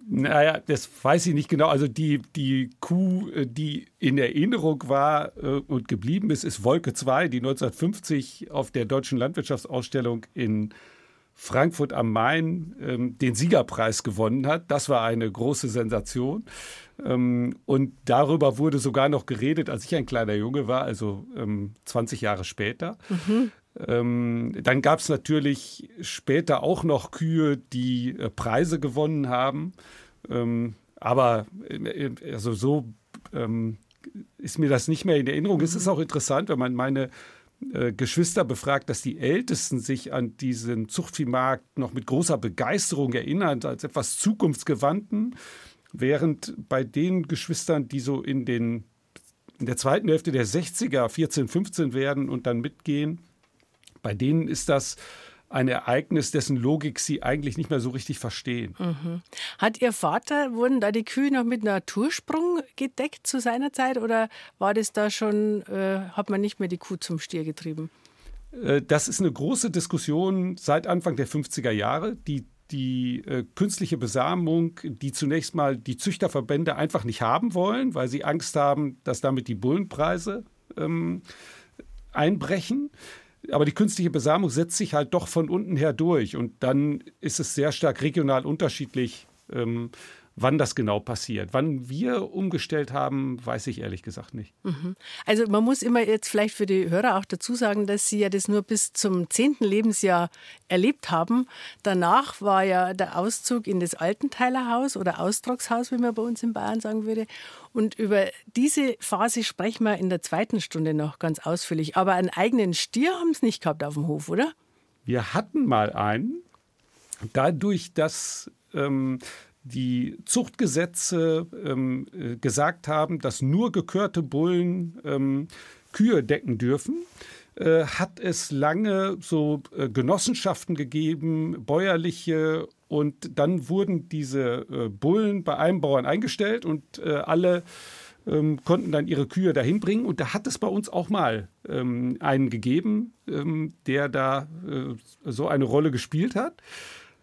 Naja, das weiß ich nicht genau. Also die, die Kuh, äh, die in Erinnerung war äh, und geblieben ist, ist Wolke 2, die 1950 auf der Deutschen Landwirtschaftsausstellung in Frankfurt am Main ähm, den Siegerpreis gewonnen hat. Das war eine große Sensation. Ähm, und darüber wurde sogar noch geredet, als ich ein kleiner Junge war, also ähm, 20 Jahre später. Mhm. Ähm, dann gab es natürlich später auch noch Kühe, die äh, Preise gewonnen haben. Ähm, aber äh, also so ähm, ist mir das nicht mehr in Erinnerung. Mhm. Es ist auch interessant, wenn man meine äh, Geschwister befragt, dass die Ältesten sich an diesen Zuchtviehmarkt noch mit großer Begeisterung erinnern, als etwas Zukunftsgewandten, während bei den Geschwistern, die so in, den, in der zweiten Hälfte der 60er 14, 15 werden und dann mitgehen, bei denen ist das ein Ereignis, dessen Logik sie eigentlich nicht mehr so richtig verstehen. Mhm. Hat Ihr Vater, wurden da die Kühe noch mit Natursprung gedeckt zu seiner Zeit oder war das da schon, äh, hat man nicht mehr die Kuh zum Stier getrieben? Äh, das ist eine große Diskussion seit Anfang der 50er Jahre. Die die äh, künstliche Besamung, die zunächst mal die Züchterverbände einfach nicht haben wollen, weil sie Angst haben, dass damit die Bullenpreise ähm, einbrechen aber die künstliche Besamung setzt sich halt doch von unten her durch. Und dann ist es sehr stark regional unterschiedlich, ähm, wann das genau passiert. Wann wir umgestellt haben, weiß ich ehrlich gesagt nicht. Mhm. Also man muss immer jetzt vielleicht für die Hörer auch dazu sagen, dass sie ja das nur bis zum zehnten Lebensjahr erlebt haben. Danach war ja der Auszug in das Altenteilerhaus oder Austragshaus, wie man bei uns in Bayern sagen würde. Und über diese Phase sprechen wir in der zweiten Stunde noch ganz ausführlich. Aber einen eigenen Stier haben sie nicht gehabt auf dem Hof, oder? Wir hatten mal einen. Dadurch, dass ähm, die Zuchtgesetze ähm, äh, gesagt haben, dass nur gekörte Bullen ähm, Kühe decken dürfen, äh, hat es lange so äh, Genossenschaften gegeben, bäuerliche, und dann wurden diese äh, Bullen bei einem Bauern eingestellt und äh, alle ähm, konnten dann ihre Kühe dahin bringen. Und da hat es bei uns auch mal ähm, einen gegeben, ähm, der da äh, so eine Rolle gespielt hat.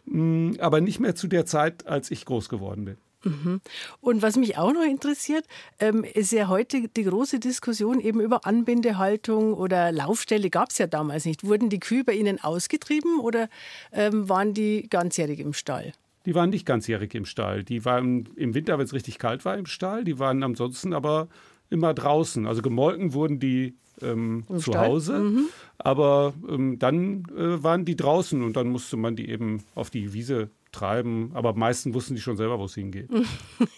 Mm, aber nicht mehr zu der Zeit, als ich groß geworden bin. Mhm. Und was mich auch noch interessiert, ähm, ist ja heute die große Diskussion eben über Anbindehaltung oder Laufstelle gab es ja damals nicht. Wurden die Kühe bei Ihnen ausgetrieben oder ähm, waren die ganzjährig im Stall? Die waren nicht ganzjährig im Stall. Die waren im Winter, wenn es richtig kalt war, im Stall. Die waren ansonsten aber immer draußen. Also gemolken wurden die ähm, zu Stall? Hause, mhm. aber ähm, dann äh, waren die draußen und dann musste man die eben auf die Wiese treiben. Aber meisten wussten die schon selber, wo es hingeht.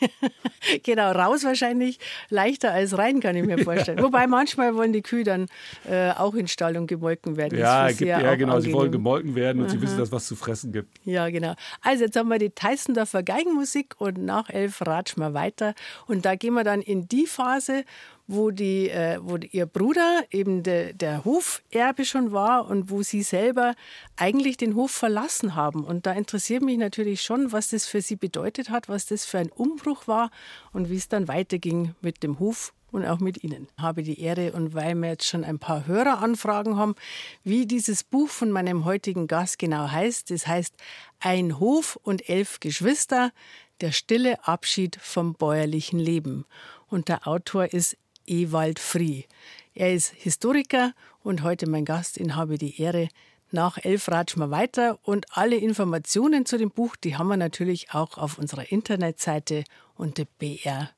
genau, raus wahrscheinlich leichter als rein, kann ich mir vorstellen. Ja. Wobei manchmal wollen die Kühe dann äh, auch in Stall und gemolken werden. Ja, gibt, ja, ja genau, angenehm. sie wollen gemolken werden und Aha. sie wissen, dass es was zu fressen gibt. Ja, genau. Also jetzt haben wir die Teissendorfer Geigenmusik und nach elf ratschen wir weiter. Und da gehen wir dann in die Phase, wo, die, äh, wo ihr Bruder eben de, der Hoferbe schon war und wo sie selber eigentlich den Hof verlassen haben. Und da interessiert mich natürlich schon, was das für sie bedeutet hat, was das für ein Umbruch war und wie es dann weiterging mit dem Hof und auch mit Ihnen. Habe die Ehre und weil wir jetzt schon ein paar Höreranfragen haben, wie dieses Buch von meinem heutigen Gast genau heißt. Das heißt Ein Hof und elf Geschwister, der stille Abschied vom bäuerlichen Leben. Und der Autor ist Ewald Frie. Er ist Historiker und heute mein Gast in Habe die Ehre. Nach elf ratschen wir weiter und alle Informationen zu dem Buch, die haben wir natürlich auch auf unserer Internetseite unter br-heimat.de.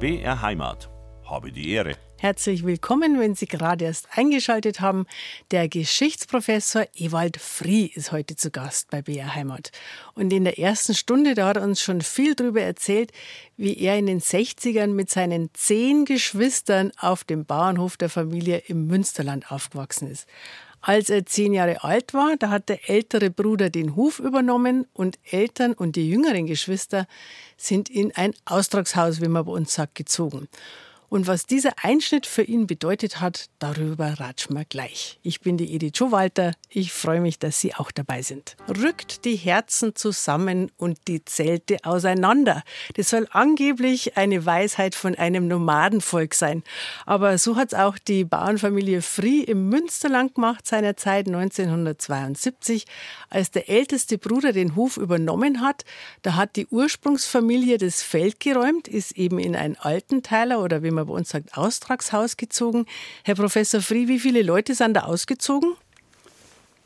BR Heimat. Habe die Ehre. Herzlich willkommen, wenn Sie gerade erst eingeschaltet haben. Der Geschichtsprofessor Ewald Frie ist heute zu Gast bei BR Heimat. Und in der ersten Stunde, da hat er uns schon viel darüber erzählt, wie er in den 60ern mit seinen zehn Geschwistern auf dem Bauernhof der Familie im Münsterland aufgewachsen ist. Als er zehn Jahre alt war, da hat der ältere Bruder den Hof übernommen und Eltern und die jüngeren Geschwister sind in ein Austragshaus, wie man bei uns sagt, gezogen. Und was dieser Einschnitt für ihn bedeutet hat, darüber ratschen wir gleich. Ich bin die Edith Schowalter. Ich freue mich, dass Sie auch dabei sind. Rückt die Herzen zusammen und die Zelte auseinander. Das soll angeblich eine Weisheit von einem Nomadenvolk sein. Aber so hat es auch die Bauernfamilie Frie im Münsterland gemacht seinerzeit 1972, als der älteste Bruder den Hof übernommen hat. Da hat die Ursprungsfamilie das Feld geräumt, ist eben in einen Altenteiler oder wie man bei uns sagt, Austragshaus gezogen. Herr Professor Frie, wie viele Leute sind da ausgezogen?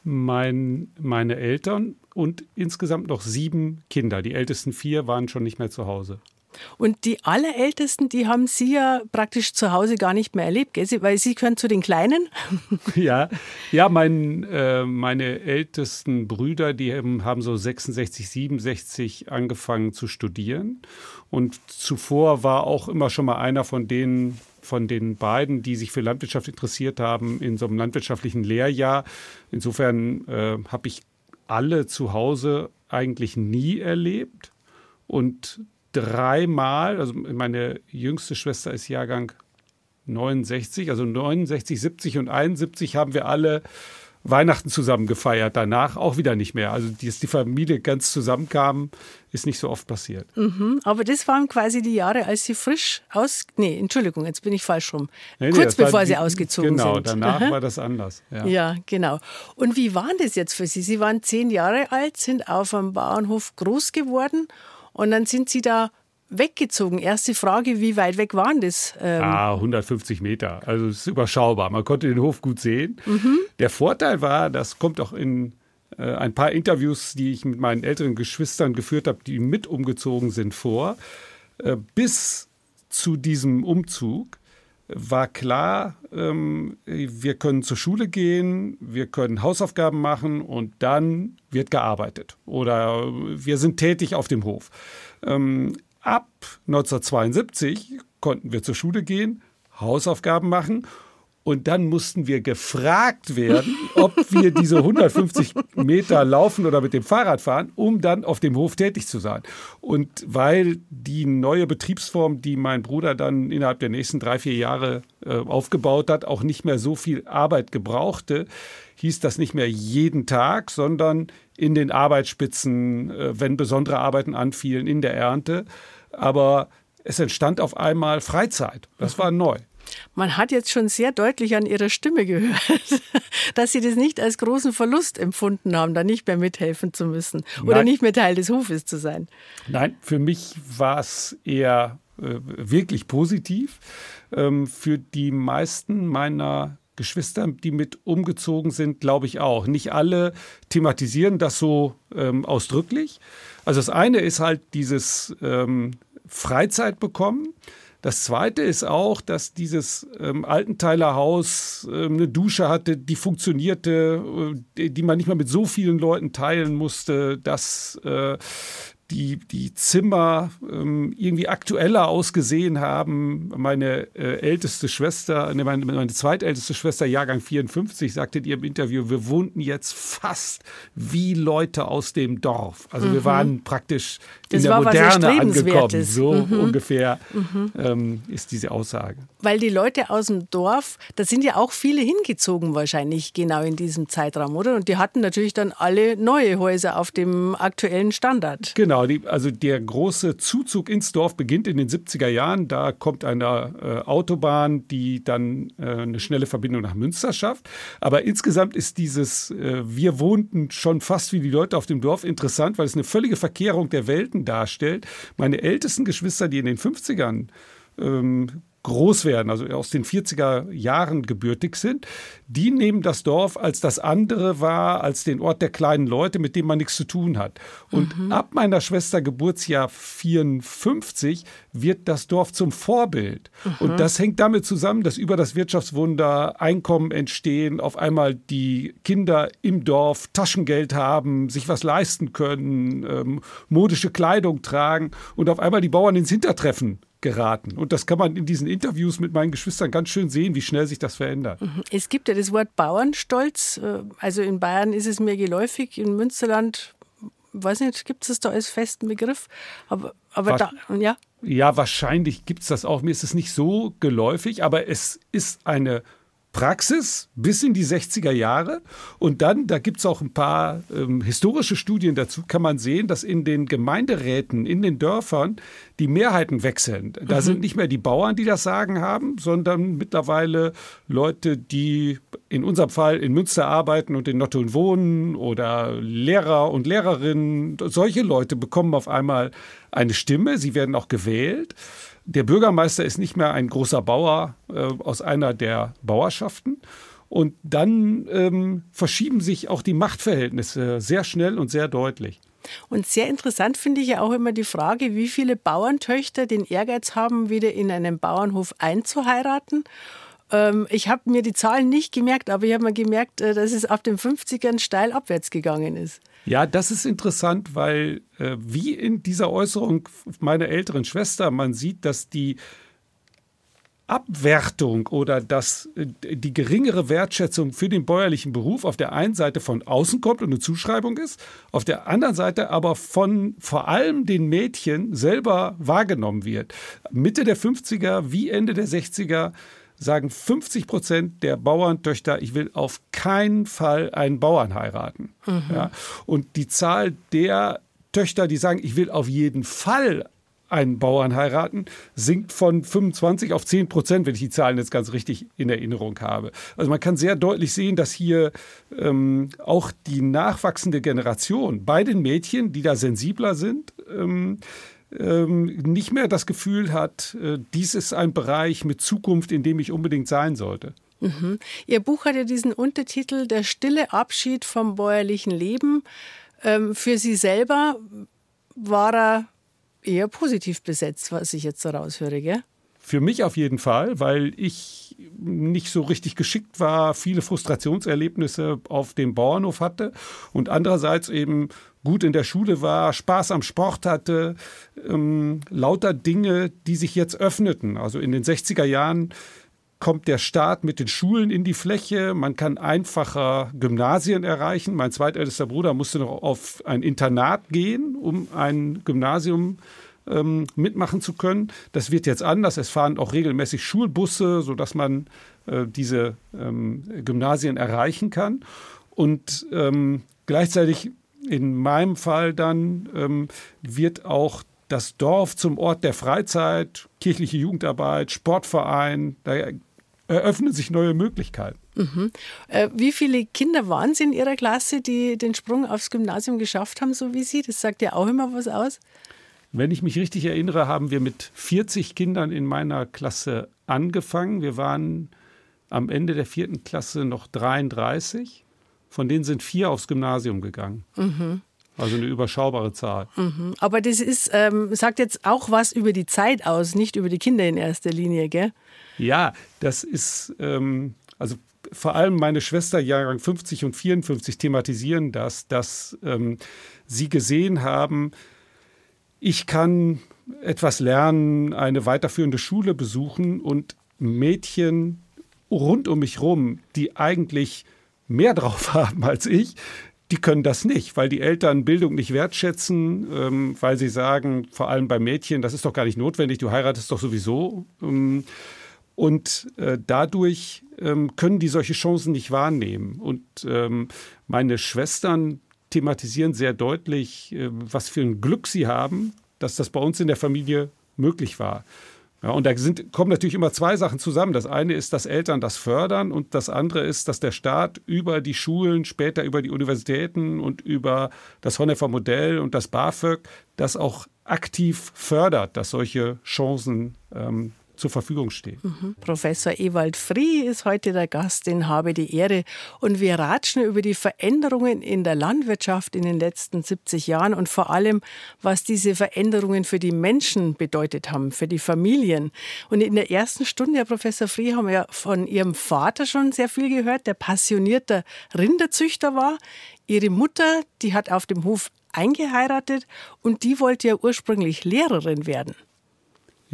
Mein, meine Eltern und insgesamt noch sieben Kinder. Die ältesten vier waren schon nicht mehr zu Hause. Und die Allerältesten, die haben Sie ja praktisch zu Hause gar nicht mehr erlebt, gell? weil Sie gehören zu den Kleinen. Ja, ja mein, äh, meine ältesten Brüder, die haben so 66, 67 angefangen zu studieren. Und zuvor war auch immer schon mal einer von denen, von den beiden, die sich für Landwirtschaft interessiert haben, in so einem landwirtschaftlichen Lehrjahr. Insofern äh, habe ich alle zu Hause eigentlich nie erlebt. Und dreimal, also meine jüngste Schwester ist Jahrgang 69, also 69, 70 und 71 haben wir alle Weihnachten zusammen gefeiert. Danach auch wieder nicht mehr. Also, dass die Familie ganz zusammenkam, ist nicht so oft passiert. Mhm, aber das waren quasi die Jahre, als Sie frisch aus. Nee, Entschuldigung, jetzt bin ich falsch rum. Nee, nee, Kurz bevor die, Sie ausgezogen genau, sind. Genau, danach Aha. war das anders. Ja. ja, genau. Und wie war das jetzt für Sie? Sie waren zehn Jahre alt, sind auf einem Bauernhof groß geworden und dann sind Sie da weggezogen. Erste Frage, wie weit weg waren das? Ähm ah, 150 Meter. Also es ist überschaubar. Man konnte den Hof gut sehen. Mhm. Der Vorteil war, das kommt auch in äh, ein paar Interviews, die ich mit meinen älteren Geschwistern geführt habe, die mit umgezogen sind, vor. Äh, bis zu diesem Umzug war klar, ähm, wir können zur Schule gehen, wir können Hausaufgaben machen und dann wird gearbeitet oder wir sind tätig auf dem Hof. Ähm, Ab 1972 konnten wir zur Schule gehen, Hausaufgaben machen und dann mussten wir gefragt werden, ob wir diese 150 Meter laufen oder mit dem Fahrrad fahren, um dann auf dem Hof tätig zu sein. Und weil die neue Betriebsform, die mein Bruder dann innerhalb der nächsten drei, vier Jahre äh, aufgebaut hat, auch nicht mehr so viel Arbeit gebrauchte, hieß das nicht mehr jeden Tag, sondern in den Arbeitsspitzen, äh, wenn besondere Arbeiten anfielen, in der Ernte aber es entstand auf einmal Freizeit. Das war neu. Man hat jetzt schon sehr deutlich an Ihrer Stimme gehört, dass Sie das nicht als großen Verlust empfunden haben, da nicht mehr mithelfen zu müssen oder Nein. nicht mehr Teil des Hofes zu sein. Nein, für mich war es eher äh, wirklich positiv. Ähm, für die meisten meiner Geschwister, die mit umgezogen sind, glaube ich auch. Nicht alle thematisieren das so ähm, ausdrücklich. Also das eine ist halt dieses ähm, Freizeit bekommen. Das zweite ist auch, dass dieses ähm, Altenteiler Haus äh, eine Dusche hatte, die funktionierte, äh, die man nicht mal mit so vielen Leuten teilen musste, dass äh, die, die Zimmer ähm, irgendwie aktueller ausgesehen haben. Meine äh, älteste Schwester, ne, meine, meine zweitälteste Schwester, Jahrgang 54, sagte in ihrem Interview, wir wohnten jetzt fast wie Leute aus dem Dorf. Also mhm. wir waren praktisch in das der Moderne angekommen. So mhm. ungefähr mhm. Ähm, ist diese Aussage. Weil die Leute aus dem Dorf, da sind ja auch viele hingezogen wahrscheinlich genau in diesem Zeitraum, oder? Und die hatten natürlich dann alle neue Häuser auf dem aktuellen Standard. Genau. Genau, die, also der große Zuzug ins Dorf beginnt in den 70er Jahren. Da kommt eine äh, Autobahn, die dann äh, eine schnelle Verbindung nach Münster schafft. Aber insgesamt ist dieses äh, Wir wohnten schon fast wie die Leute auf dem Dorf interessant, weil es eine völlige Verkehrung der Welten darstellt. Meine ältesten Geschwister, die in den 50ern ähm, groß werden, also aus den 40er Jahren gebürtig sind, die nehmen das Dorf als das andere wahr, als den Ort der kleinen Leute, mit dem man nichts zu tun hat. Und mhm. ab meiner Schwester Geburtsjahr 54 wird das Dorf zum Vorbild. Mhm. Und das hängt damit zusammen, dass über das Wirtschaftswunder Einkommen entstehen, auf einmal die Kinder im Dorf Taschengeld haben, sich was leisten können, ähm, modische Kleidung tragen und auf einmal die Bauern ins Hintertreffen geraten. Und das kann man in diesen Interviews mit meinen Geschwistern ganz schön sehen, wie schnell sich das verändert. Mhm. Es gibt ja das Wort Bauernstolz. Äh, also in Bayern ist es mir geläufig, in Münsterland, weiß nicht, gibt es das da als festen Begriff? Aber, aber da, ja. Ja, wahrscheinlich gibt es das auch. Mir ist es nicht so geläufig, aber es ist eine Praxis bis in die 60er Jahre. Und dann, da gibt es auch ein paar ähm, historische Studien dazu, kann man sehen, dass in den Gemeinderäten, in den Dörfern die Mehrheiten wechseln. Da mhm. sind nicht mehr die Bauern, die das Sagen haben, sondern mittlerweile Leute, die in unserem Fall in Münster arbeiten und in Notteln wohnen oder Lehrer und Lehrerinnen. Solche Leute bekommen auf einmal eine Stimme, sie werden auch gewählt. Der Bürgermeister ist nicht mehr ein großer Bauer äh, aus einer der Bauerschaften. Und dann ähm, verschieben sich auch die Machtverhältnisse sehr schnell und sehr deutlich. Und sehr interessant finde ich ja auch immer die Frage, wie viele Bauerntöchter den Ehrgeiz haben, wieder in einen Bauernhof einzuheiraten. Ähm, ich habe mir die Zahlen nicht gemerkt, aber ich habe mir gemerkt, äh, dass es ab den 50ern steil abwärts gegangen ist. Ja, das ist interessant, weil äh, wie in dieser Äußerung meiner älteren Schwester man sieht, dass die Abwertung oder dass äh, die geringere Wertschätzung für den bäuerlichen Beruf auf der einen Seite von außen kommt und eine Zuschreibung ist, auf der anderen Seite aber von vor allem den Mädchen selber wahrgenommen wird. Mitte der 50er wie Ende der 60er sagen 50 Prozent der Bauerntöchter, ich will auf keinen Fall einen Bauern heiraten. Mhm. Ja, und die Zahl der Töchter, die sagen, ich will auf jeden Fall einen Bauern heiraten, sinkt von 25 auf 10 Prozent, wenn ich die Zahlen jetzt ganz richtig in Erinnerung habe. Also man kann sehr deutlich sehen, dass hier ähm, auch die nachwachsende Generation bei den Mädchen, die da sensibler sind, ähm, nicht mehr das Gefühl hat, äh, dies ist ein Bereich mit Zukunft, in dem ich unbedingt sein sollte. Mhm. Ihr Buch hat ja diesen Untertitel Der stille Abschied vom bäuerlichen Leben. Ähm, für Sie selber war er eher positiv besetzt, was ich jetzt daraus höre, gell? Für mich auf jeden Fall, weil ich nicht so richtig geschickt war, viele Frustrationserlebnisse auf dem Bauernhof hatte und andererseits eben gut in der Schule war, Spaß am Sport hatte, ähm, lauter Dinge, die sich jetzt öffneten. Also in den 60er Jahren kommt der Staat mit den Schulen in die Fläche. Man kann einfacher Gymnasien erreichen. Mein zweitältester Bruder musste noch auf ein Internat gehen, um ein Gymnasium ähm, mitmachen zu können. Das wird jetzt anders. Es fahren auch regelmäßig Schulbusse, sodass man äh, diese ähm, Gymnasien erreichen kann. Und ähm, gleichzeitig in meinem Fall dann ähm, wird auch das Dorf zum Ort der Freizeit, kirchliche Jugendarbeit, Sportverein, da eröffnen sich neue Möglichkeiten. Mhm. Äh, wie viele Kinder waren es in Ihrer Klasse, die den Sprung aufs Gymnasium geschafft haben, so wie Sie? Das sagt ja auch immer was aus. Wenn ich mich richtig erinnere, haben wir mit 40 Kindern in meiner Klasse angefangen. Wir waren am Ende der vierten Klasse noch 33. Von denen sind vier aufs Gymnasium gegangen. Mhm. Also eine überschaubare Zahl. Mhm. Aber das ist, ähm, sagt jetzt auch was über die Zeit aus, nicht über die Kinder in erster Linie, gell? Ja, das ist, ähm, also vor allem meine Schwester Jahrgang 50 und 54 thematisieren das, dass ähm, sie gesehen haben, ich kann etwas lernen, eine weiterführende Schule besuchen und Mädchen rund um mich rum, die eigentlich mehr drauf haben als ich, die können das nicht, weil die Eltern Bildung nicht wertschätzen, ähm, weil sie sagen, vor allem bei Mädchen, das ist doch gar nicht notwendig, du heiratest doch sowieso. Ähm, und äh, dadurch ähm, können die solche Chancen nicht wahrnehmen. Und ähm, meine Schwestern thematisieren sehr deutlich, äh, was für ein Glück sie haben, dass das bei uns in der Familie möglich war. Ja, und da sind, kommen natürlich immer zwei Sachen zusammen. Das eine ist, dass Eltern das fördern und das andere ist, dass der Staat über die Schulen, später über die Universitäten und über das Honecker Modell und das BAföG das auch aktiv fördert, dass solche Chancen ähm, zur Verfügung stehen. Mhm. Professor Ewald Frie ist heute der Gast in Habe die Ehre und wir ratschen über die Veränderungen in der Landwirtschaft in den letzten 70 Jahren und vor allem, was diese Veränderungen für die Menschen bedeutet haben, für die Familien. Und in der ersten Stunde, Herr Professor Frie, haben wir von Ihrem Vater schon sehr viel gehört, der passionierter Rinderzüchter war. Ihre Mutter, die hat auf dem Hof eingeheiratet und die wollte ja ursprünglich Lehrerin werden.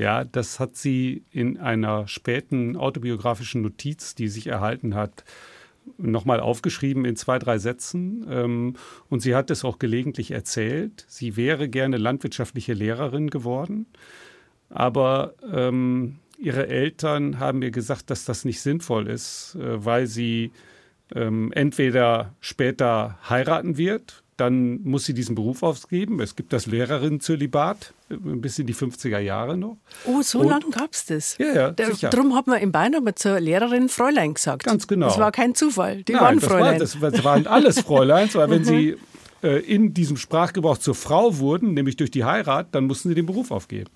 Ja, das hat sie in einer späten autobiografischen Notiz, die sich erhalten hat, nochmal aufgeschrieben in zwei, drei Sätzen. Ähm, und sie hat es auch gelegentlich erzählt. Sie wäre gerne landwirtschaftliche Lehrerin geworden. Aber ähm, ihre Eltern haben mir gesagt, dass das nicht sinnvoll ist, äh, weil sie ähm, entweder später heiraten wird, dann muss sie diesen Beruf aufgeben. Es gibt das Lehrerinnenzölibat äh, bis in die 50er Jahre noch. Oh, so lange gab es das? Ja, ja, Der, sicher. Darum hat man in Bayern aber zur Lehrerin Fräulein gesagt. Ganz genau. Das war kein Zufall. Die Nein, waren das, war, Fräulein. das, das waren alles Fräuleins, weil wenn sie äh, in diesem Sprachgebrauch zur Frau wurden, nämlich durch die Heirat, dann mussten sie den Beruf aufgeben.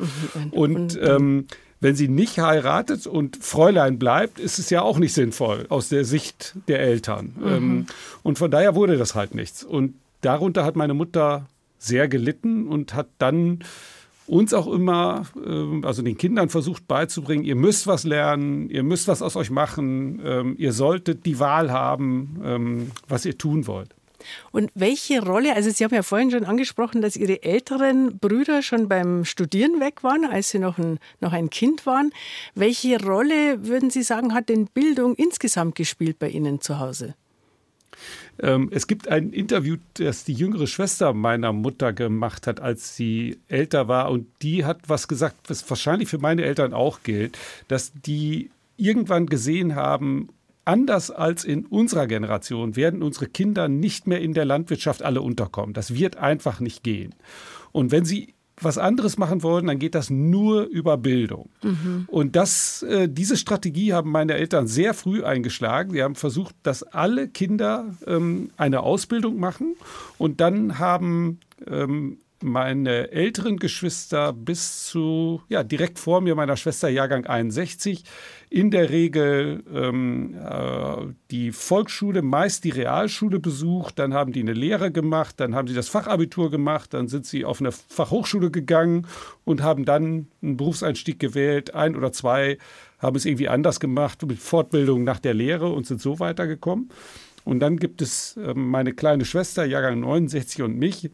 Und ähm, wenn sie nicht heiratet und Fräulein bleibt, ist es ja auch nicht sinnvoll aus der Sicht der Eltern. Ähm, und von daher wurde das halt nichts. Und darunter hat meine Mutter sehr gelitten und hat dann uns auch immer, ähm, also den Kindern versucht beizubringen, ihr müsst was lernen, ihr müsst was aus euch machen, ähm, ihr solltet die Wahl haben, ähm, was ihr tun wollt. Und welche Rolle, also Sie haben ja vorhin schon angesprochen, dass Ihre älteren Brüder schon beim Studieren weg waren, als Sie noch ein, noch ein Kind waren. Welche Rolle, würden Sie sagen, hat denn Bildung insgesamt gespielt bei Ihnen zu Hause? Ähm, es gibt ein Interview, das die jüngere Schwester meiner Mutter gemacht hat, als sie älter war. Und die hat was gesagt, was wahrscheinlich für meine Eltern auch gilt, dass die irgendwann gesehen haben, anders als in unserer Generation werden unsere Kinder nicht mehr in der Landwirtschaft alle unterkommen. Das wird einfach nicht gehen. Und wenn sie was anderes machen wollen, dann geht das nur über Bildung. Und das, äh, diese Strategie haben meine Eltern sehr früh eingeschlagen. Sie haben versucht, dass alle Kinder ähm, eine Ausbildung machen. Und dann haben ähm, meine älteren Geschwister bis zu, ja, direkt vor mir, meiner Schwester Jahrgang 61, in der Regel ähm, äh, die Volksschule, meist die Realschule besucht, dann haben die eine Lehre gemacht, dann haben sie das Fachabitur gemacht, dann sind sie auf eine Fachhochschule gegangen und haben dann einen Berufseinstieg gewählt. Ein oder zwei haben es irgendwie anders gemacht mit Fortbildung nach der Lehre und sind so weitergekommen. Und dann gibt es äh, meine kleine Schwester, Jahrgang 69 und mich,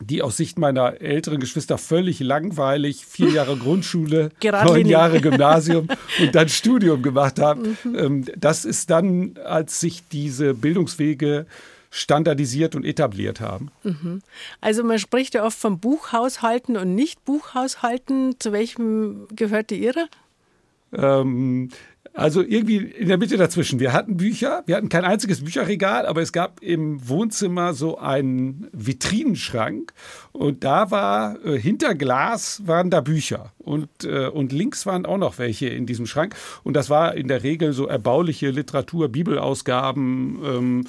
die aus Sicht meiner älteren Geschwister völlig langweilig vier Jahre Grundschule, neun Jahre Gymnasium und dann Studium gemacht haben. Ähm, Das ist dann, als sich diese Bildungswege standardisiert und etabliert haben. Also man spricht ja oft vom Buchhaushalten und nicht Buchhaushalten. Zu welchem gehörte Ihre? Ähm, also irgendwie in der Mitte dazwischen. Wir hatten Bücher, wir hatten kein einziges Bücherregal, aber es gab im Wohnzimmer so einen Vitrinenschrank und da war äh, hinter Glas waren da Bücher und, äh, und links waren auch noch welche in diesem Schrank und das war in der Regel so erbauliche Literatur, Bibelausgaben, ähm,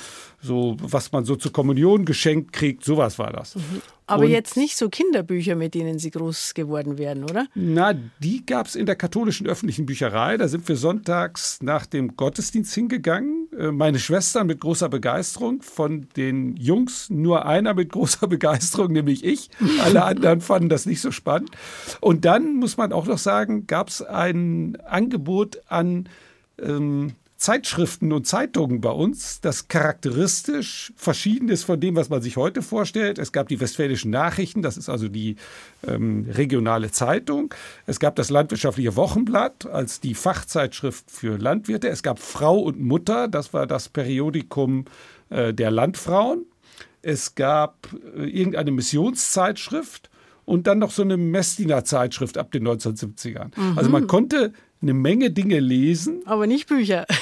so was man so zur Kommunion geschenkt kriegt, sowas war das. Aber Und- jetzt nicht so Kinderbücher, mit denen Sie groß geworden wären, oder? Na, die gab es in der katholischen öffentlichen Bücherei. Da sind wir sonntags nach dem Gottesdienst hingegangen. Äh, Meine Schwestern mit großer Begeisterung. Von den Jungs nur einer mit großer Begeisterung, nämlich ich. Alle anderen fanden das nicht so spannend. Und dann muss man auch noch sagen, gab es ein Angebot an ähm, Zeitschriften und Zeitungen bei uns, das charakteristisch verschieden ist von dem, was man sich heute vorstellt. Es gab die Westfälischen Nachrichten, das ist also die ähm, regionale Zeitung. Es gab das Landwirtschaftliche Wochenblatt als die Fachzeitschrift für Landwirte. Es gab Frau und Mutter, das war das Periodikum äh, der Landfrauen. Es gab äh, irgendeine Missionszeitschrift und dann noch so eine Messdiener-Zeitschrift ab den 1970ern. Also man konnte eine Menge Dinge lesen. Aber nicht Bücher.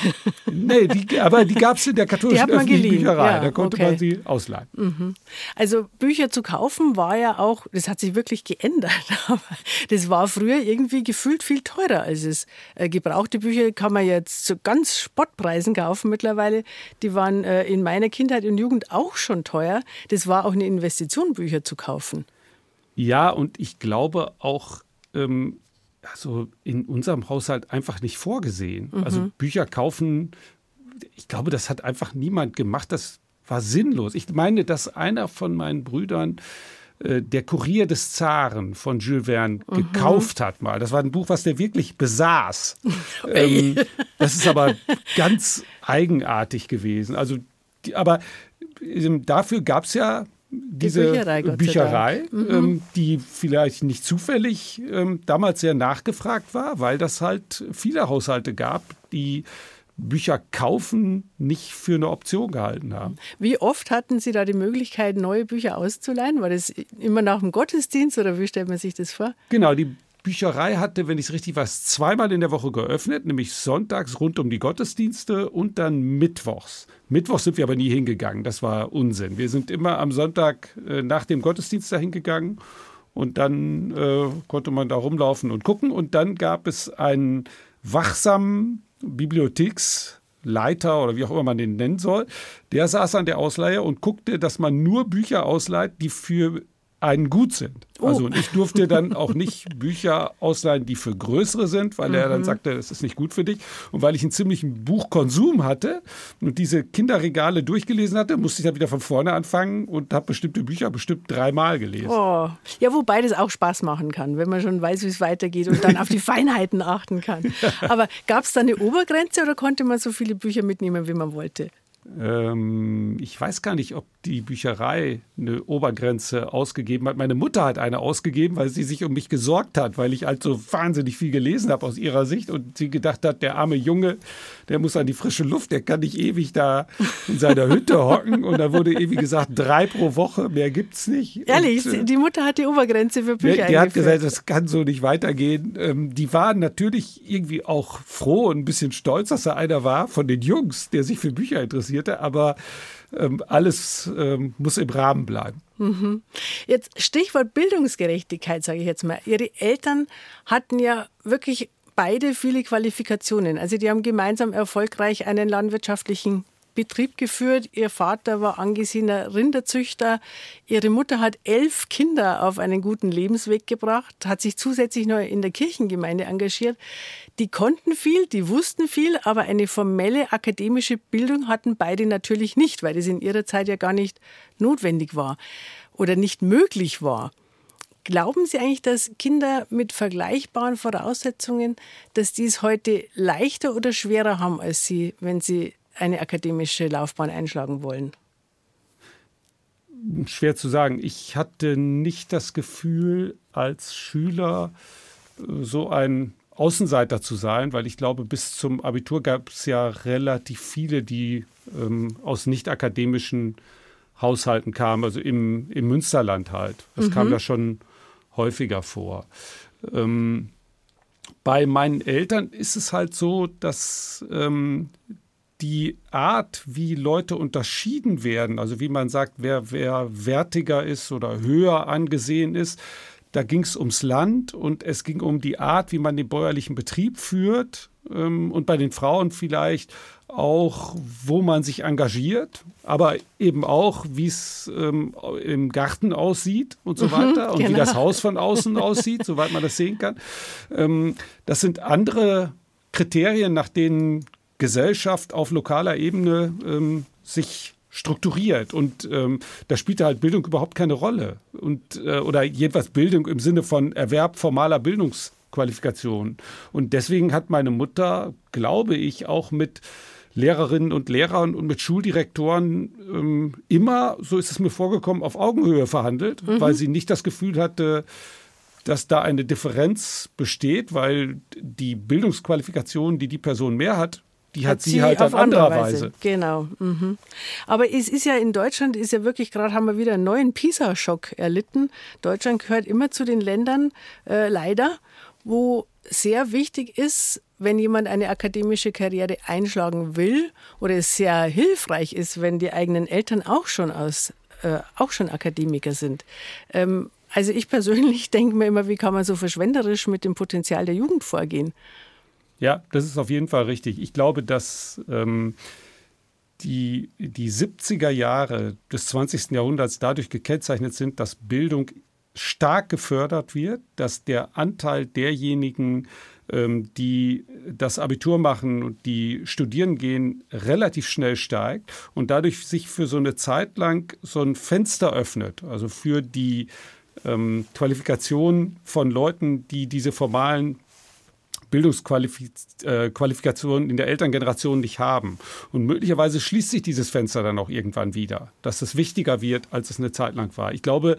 Nee, die, aber die gab es in der katholischen hat man öffentlichen Bücherei. ja, da konnte okay. man sie ausleihen. Also Bücher zu kaufen war ja auch, das hat sich wirklich geändert, aber das war früher irgendwie gefühlt viel teurer als es. Äh, gebrauchte Bücher kann man jetzt zu ganz Spottpreisen kaufen mittlerweile. Die waren äh, in meiner Kindheit und Jugend auch schon teuer. Das war auch eine Investition, Bücher zu kaufen. Ja, und ich glaube auch, ähm, also in unserem Haushalt einfach nicht vorgesehen. Also Bücher kaufen, ich glaube, das hat einfach niemand gemacht. Das war sinnlos. Ich meine, dass einer von meinen Brüdern äh, der Kurier des Zaren von Jules Verne gekauft hat mal. Das war ein Buch, was der wirklich besaß. ähm, das ist aber ganz eigenartig gewesen. Also, die, aber ähm, dafür gab es ja diese Bücherei, Bücherei ähm, die vielleicht nicht zufällig ähm, damals sehr nachgefragt war, weil das halt viele Haushalte gab, die Bücher kaufen nicht für eine Option gehalten haben. Wie oft hatten Sie da die Möglichkeit, neue Bücher auszuleihen? War das immer nach dem Gottesdienst oder wie stellt man sich das vor? Genau, die Bücherei hatte, wenn ich es richtig weiß, zweimal in der Woche geöffnet, nämlich sonntags rund um die Gottesdienste und dann mittwochs. Mittwochs sind wir aber nie hingegangen, das war Unsinn. Wir sind immer am Sonntag äh, nach dem Gottesdienst dahin gegangen und dann äh, konnte man da rumlaufen und gucken und dann gab es einen wachsamen Bibliotheksleiter oder wie auch immer man den nennen soll, der saß an der Ausleihe und guckte, dass man nur Bücher ausleiht, die für einen gut sind. Oh. Also und ich durfte dann auch nicht Bücher ausleihen, die für größere sind, weil mhm. er dann mhm. sagte, das ist nicht gut für dich. Und weil ich einen ziemlichen Buchkonsum hatte und diese Kinderregale durchgelesen hatte, musste ich dann wieder von vorne anfangen und habe bestimmte Bücher bestimmt dreimal gelesen. Oh. Ja, wobei das auch Spaß machen kann, wenn man schon weiß, wie es weitergeht und dann auf die Feinheiten achten kann. Aber gab es da eine Obergrenze oder konnte man so viele Bücher mitnehmen, wie man wollte? Ähm, ich weiß gar nicht, ob die Bücherei eine Obergrenze ausgegeben hat. Meine Mutter hat eine ausgegeben, weil sie sich um mich gesorgt hat, weil ich halt so wahnsinnig viel gelesen habe aus ihrer Sicht und sie gedacht hat, der arme Junge, der muss an die frische Luft, der kann nicht ewig da in seiner Hütte hocken. Und da wurde ewig gesagt, drei pro Woche, mehr gibt's nicht. Ehrlich, und, äh, die Mutter hat die Obergrenze für Bücher. Die, die hat gesagt, das kann so nicht weitergehen. Ähm, die waren natürlich irgendwie auch froh und ein bisschen stolz, dass da einer war von den Jungs, der sich für Bücher interessierte, aber ähm, alles ähm, muss im Rahmen bleiben. Mhm. Jetzt Stichwort Bildungsgerechtigkeit, sage ich jetzt mal. Ihre Eltern hatten ja wirklich beide viele Qualifikationen. Also die haben gemeinsam erfolgreich einen landwirtschaftlichen Betrieb geführt. Ihr Vater war angesehener Rinderzüchter. Ihre Mutter hat elf Kinder auf einen guten Lebensweg gebracht, hat sich zusätzlich noch in der Kirchengemeinde engagiert. Die konnten viel, die wussten viel, aber eine formelle akademische Bildung hatten beide natürlich nicht, weil das in ihrer Zeit ja gar nicht notwendig war oder nicht möglich war. Glauben Sie eigentlich, dass Kinder mit vergleichbaren Voraussetzungen, dass die es heute leichter oder schwerer haben als Sie, wenn sie eine akademische Laufbahn einschlagen wollen? Schwer zu sagen. Ich hatte nicht das Gefühl, als Schüler äh, so ein Außenseiter zu sein, weil ich glaube, bis zum Abitur gab es ja relativ viele, die ähm, aus nicht akademischen Haushalten kamen, also im, im Münsterland halt. Das mhm. kam da schon häufiger vor. Ähm, bei meinen Eltern ist es halt so, dass ähm, die Art, wie Leute unterschieden werden, also wie man sagt, wer, wer wertiger ist oder höher angesehen ist, da ging es ums Land und es ging um die Art, wie man den bäuerlichen Betrieb führt ähm, und bei den Frauen vielleicht auch, wo man sich engagiert, aber eben auch, wie es ähm, im Garten aussieht und so mhm, weiter und genau. wie das Haus von außen aussieht, soweit man das sehen kann. Ähm, das sind andere Kriterien, nach denen Gesellschaft auf lokaler Ebene ähm, sich strukturiert. Und ähm, da spielt halt Bildung überhaupt keine Rolle. Und äh, oder jedenfalls Bildung im Sinne von Erwerb formaler Bildungsqualifikation. Und deswegen hat meine Mutter, glaube ich, auch mit Lehrerinnen und Lehrern und mit Schuldirektoren ähm, immer, so ist es mir vorgekommen, auf Augenhöhe verhandelt, mhm. weil sie nicht das Gefühl hatte, dass da eine Differenz besteht, weil die Bildungsqualifikation, die die Person mehr hat, die hat, hat sie halt auf andere Weise. Weise. Genau. Mhm. Aber es ist ja in Deutschland, ist ja wirklich gerade, haben wir wieder einen neuen PISA-Schock erlitten. Deutschland gehört immer zu den Ländern, äh, leider, wo sehr wichtig ist, wenn jemand eine akademische Karriere einschlagen will oder es sehr hilfreich ist, wenn die eigenen Eltern auch schon aus äh, auch schon Akademiker sind. Ähm, also ich persönlich denke mir immer, wie kann man so verschwenderisch mit dem Potenzial der Jugend vorgehen? Ja, das ist auf jeden Fall richtig. Ich glaube, dass ähm, die, die 70er Jahre des 20. Jahrhunderts dadurch gekennzeichnet sind, dass Bildung stark gefördert wird, dass der Anteil derjenigen, ähm, die das Abitur machen und die studieren gehen, relativ schnell steigt und dadurch sich für so eine Zeit lang so ein Fenster öffnet, also für die ähm, Qualifikation von Leuten, die diese formalen Bildungsqualifikationen in der Elterngeneration nicht haben. Und möglicherweise schließt sich dieses Fenster dann auch irgendwann wieder, dass es wichtiger wird, als es eine Zeit lang war. Ich glaube,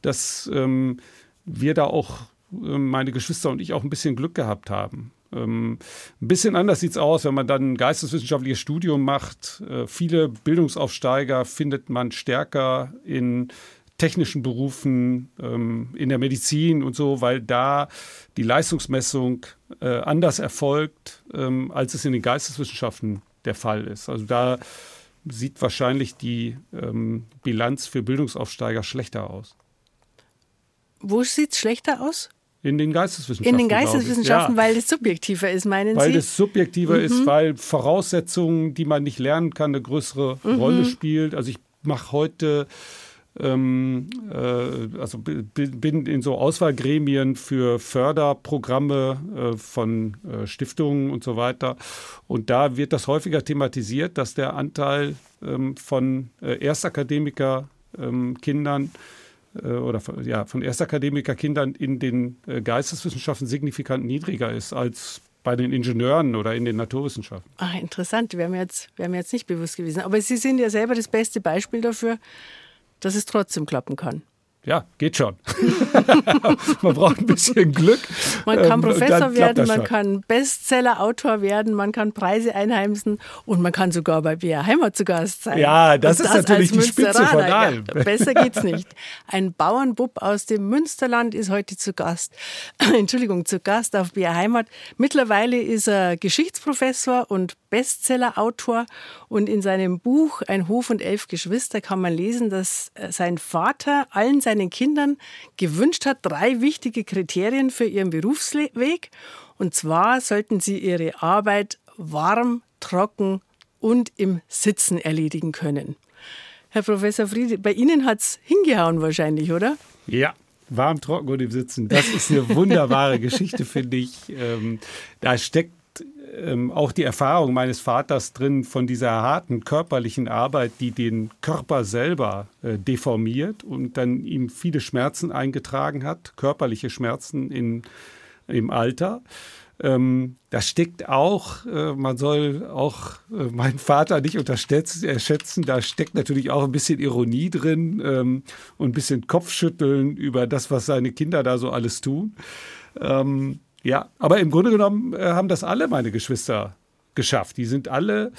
dass ähm, wir da auch, äh, meine Geschwister und ich, auch ein bisschen Glück gehabt haben. Ähm, ein bisschen anders sieht es aus, wenn man dann ein geisteswissenschaftliches Studium macht. Äh, viele Bildungsaufsteiger findet man stärker in technischen Berufen, ähm, in der Medizin und so, weil da die Leistungsmessung äh, anders erfolgt, ähm, als es in den Geisteswissenschaften der Fall ist. Also da sieht wahrscheinlich die ähm, Bilanz für Bildungsaufsteiger schlechter aus. Wo sieht es schlechter aus? In den Geisteswissenschaften. In den Geisteswissenschaften, ja. weil es subjektiver ist, meinen weil Sie? Weil es subjektiver mhm. ist, weil Voraussetzungen, die man nicht lernen kann, eine größere mhm. Rolle spielt. Also ich mache heute ähm, äh, also bin in so Auswahlgremien für Förderprogramme äh, von äh, Stiftungen und so weiter. Und da wird das häufiger thematisiert, dass der Anteil ähm, von äh, Erstakademiker-Kindern ähm, äh, oder ja, von Erstakademikerkindern in den äh, Geisteswissenschaften signifikant niedriger ist als bei den Ingenieuren oder in den Naturwissenschaften. Ah, interessant. Wäre mir, jetzt, wär mir jetzt nicht bewusst gewesen. Aber Sie sind ja selber das beste Beispiel dafür, dass es trotzdem klappen kann. Ja, geht schon. man braucht ein bisschen Glück. Man kann ähm, Professor werden, man schon. kann Bestseller-Autor werden, man kann Preise einheimsen und man kann sogar bei BR Heimat zu Gast sein. Ja, das und ist das natürlich die Spitze von allem. Ja, besser geht's nicht. Ein Bauernbub aus dem Münsterland ist heute zu Gast. Entschuldigung, zu Gast auf BR Heimat. Mittlerweile ist er Geschichtsprofessor und Bestseller-Autor und in seinem Buch Ein Hof und elf Geschwister kann man lesen, dass sein Vater allen seinen seinen Kindern gewünscht hat, drei wichtige Kriterien für ihren Berufsweg. Und zwar sollten sie ihre Arbeit warm, trocken und im Sitzen erledigen können. Herr Professor Friede, bei Ihnen hat es hingehauen wahrscheinlich, oder? Ja, warm, trocken und im Sitzen. Das ist eine wunderbare Geschichte, finde ich. Ähm, da steckt ähm, auch die Erfahrung meines Vaters drin von dieser harten körperlichen Arbeit, die den Körper selber äh, deformiert und dann ihm viele Schmerzen eingetragen hat, körperliche Schmerzen in, im Alter. Ähm, da steckt auch, äh, man soll auch äh, meinen Vater nicht unterschätzen, da steckt natürlich auch ein bisschen Ironie drin ähm, und ein bisschen Kopfschütteln über das, was seine Kinder da so alles tun. Ähm, ja, aber im Grunde genommen äh, haben das alle meine Geschwister geschafft. Die sind alle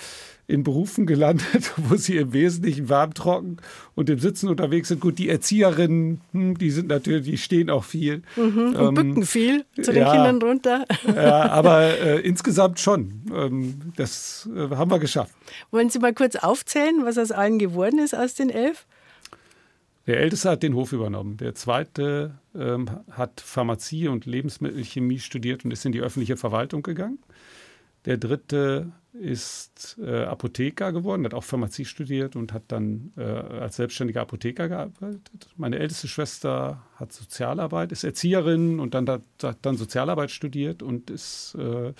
in Berufen gelandet, wo sie im Wesentlichen warm, trocken und im Sitzen unterwegs sind. Gut, die Erzieherinnen, hm, die sind natürlich, die stehen auch viel. Mhm, und ähm, bücken viel zu den ja, Kindern runter. Ja, aber äh, insgesamt schon. Ähm, das äh, haben wir geschafft. Wollen Sie mal kurz aufzählen, was aus allen geworden ist aus den elf? Der Älteste hat den Hof übernommen. Der Zweite ähm, hat Pharmazie und Lebensmittelchemie studiert und ist in die öffentliche Verwaltung gegangen. Der Dritte ist äh, Apotheker geworden, hat auch Pharmazie studiert und hat dann äh, als selbstständiger Apotheker gearbeitet. Meine älteste Schwester hat Sozialarbeit, ist Erzieherin und dann hat, hat dann Sozialarbeit studiert und ist äh,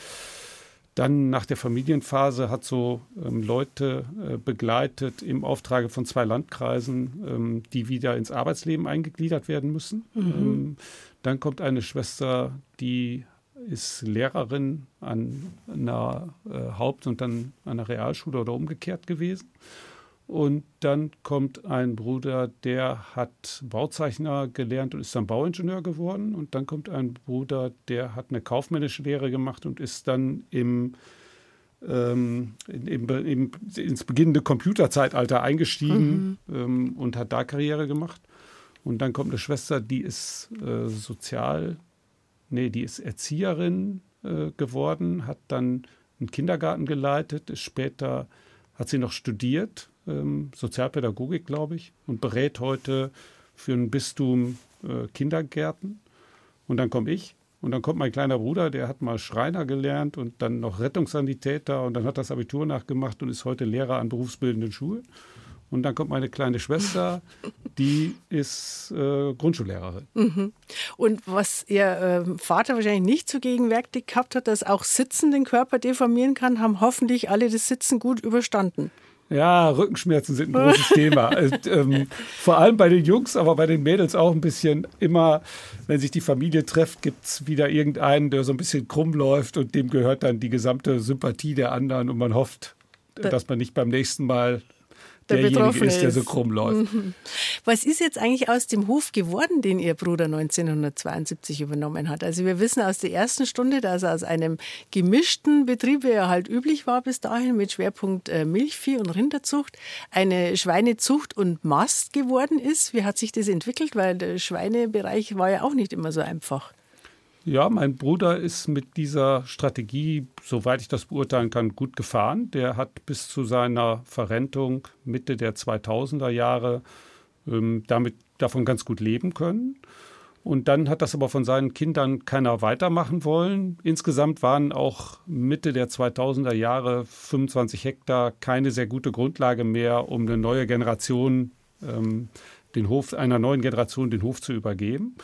dann nach der Familienphase hat so ähm, Leute äh, begleitet im Auftrage von zwei Landkreisen, ähm, die wieder ins Arbeitsleben eingegliedert werden müssen. Mhm. Ähm, dann kommt eine Schwester, die ist Lehrerin an einer äh, Haupt- und dann an einer Realschule oder umgekehrt gewesen. Und dann kommt ein Bruder, der hat Bauzeichner gelernt und ist dann Bauingenieur geworden. Und dann kommt ein Bruder, der hat eine kaufmännische Lehre gemacht und ist dann im, ähm, im, im, ins beginnende Computerzeitalter eingestiegen mhm. ähm, und hat da Karriere gemacht. Und dann kommt eine Schwester, die ist äh, sozial, nee, die ist Erzieherin äh, geworden, hat dann einen Kindergarten geleitet, ist später, hat sie noch studiert ähm, Sozialpädagogik, glaube ich, und berät heute für ein Bistum äh, Kindergärten. Und dann komme ich und dann kommt mein kleiner Bruder, der hat mal Schreiner gelernt und dann noch Rettungssanitäter und dann hat das Abitur nachgemacht und ist heute Lehrer an berufsbildenden Schulen. Und dann kommt meine kleine Schwester, die ist äh, Grundschullehrerin. Mhm. Und was Ihr äh, Vater wahrscheinlich nicht so gegenwärtig gehabt hat, dass auch Sitzen den Körper deformieren kann, haben hoffentlich alle das Sitzen gut überstanden. Ja, Rückenschmerzen sind ein großes Thema. ähm, vor allem bei den Jungs, aber bei den Mädels auch ein bisschen. Immer, wenn sich die Familie trifft, gibt es wieder irgendeinen, der so ein bisschen krumm läuft und dem gehört dann die gesamte Sympathie der anderen und man hofft, dass man nicht beim nächsten Mal der derjenige ist, der so krumm läuft. Was ist jetzt eigentlich aus dem Hof geworden, den Ihr Bruder 1972 übernommen hat? Also wir wissen aus der ersten Stunde, dass er aus einem gemischten Betrieb, wie er halt üblich war bis dahin, mit Schwerpunkt äh, Milchvieh und Rinderzucht, eine Schweinezucht und Mast geworden ist. Wie hat sich das entwickelt? Weil der Schweinebereich war ja auch nicht immer so einfach. Ja, mein Bruder ist mit dieser Strategie, soweit ich das beurteilen kann, gut gefahren. Der hat bis zu seiner Verrentung Mitte der 2000er Jahre ähm, damit davon ganz gut leben können. Und dann hat das aber von seinen Kindern keiner weitermachen wollen. Insgesamt waren auch Mitte der 2000er Jahre 25 Hektar keine sehr gute Grundlage mehr, um eine neue Generation, ähm, den Hof, einer neuen Generation den Hof zu übergeben.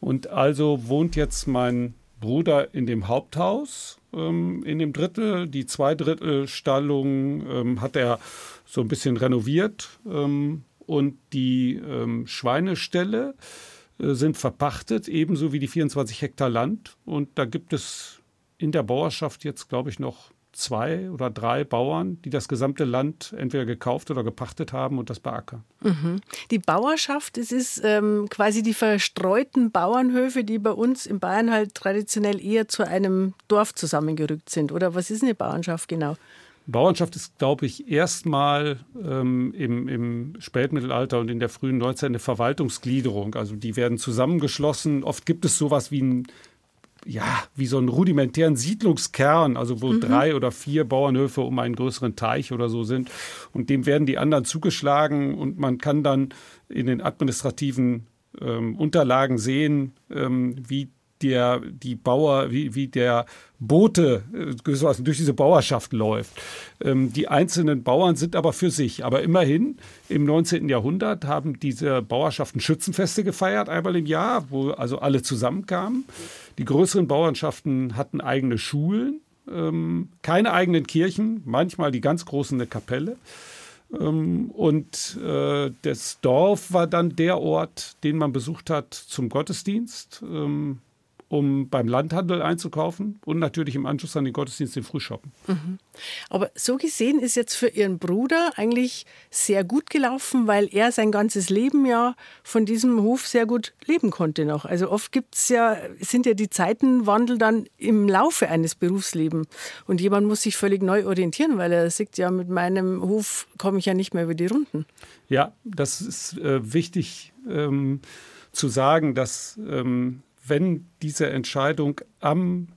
Und also wohnt jetzt mein Bruder in dem Haupthaus, ähm, in dem Drittel. Die Zweidrittelstallung ähm, hat er so ein bisschen renoviert. Ähm, und die ähm, Schweineställe äh, sind verpachtet, ebenso wie die 24 Hektar Land. Und da gibt es in der Bauerschaft jetzt, glaube ich, noch zwei oder drei Bauern, die das gesamte Land entweder gekauft oder gepachtet haben und das beackern. Mhm. Die Bauerschaft, das ist ähm, quasi die verstreuten Bauernhöfe, die bei uns in Bayern halt traditionell eher zu einem Dorf zusammengerückt sind. Oder was ist eine Bauernschaft genau? Bauernschaft ist, glaube ich, erstmal ähm, im, im, Spätmittelalter und in der frühen Neuzeit eine Verwaltungsgliederung. Also die werden zusammengeschlossen. Oft gibt es sowas wie ein ja, wie so einen rudimentären Siedlungskern, also wo mhm. drei oder vier Bauernhöfe um einen größeren Teich oder so sind. Und dem werden die anderen zugeschlagen und man kann dann in den administrativen ähm, Unterlagen sehen, ähm, wie der, die Bauer, wie, wie der Bote äh, durch diese Bauerschaft läuft. Ähm, die einzelnen Bauern sind aber für sich. Aber immerhin, im 19. Jahrhundert haben diese Bauerschaften Schützenfeste gefeiert, einmal im Jahr, wo also alle zusammenkamen. Die größeren Bauernschaften hatten eigene Schulen, ähm, keine eigenen Kirchen, manchmal die ganz großen eine Kapelle. Ähm, und äh, das Dorf war dann der Ort, den man besucht hat zum Gottesdienst. Ähm, um beim Landhandel einzukaufen und natürlich im Anschluss an den Gottesdienst den Frühshoppen. Mhm. Aber so gesehen ist jetzt für Ihren Bruder eigentlich sehr gut gelaufen, weil er sein ganzes Leben ja von diesem Hof sehr gut leben konnte noch. Also oft gibt's ja, sind ja die Zeitenwandel dann im Laufe eines Berufslebens und jemand muss sich völlig neu orientieren, weil er sagt, ja, mit meinem Hof komme ich ja nicht mehr über die Runden. Ja, das ist äh, wichtig ähm, zu sagen, dass ähm, wenn diese Entscheidung am,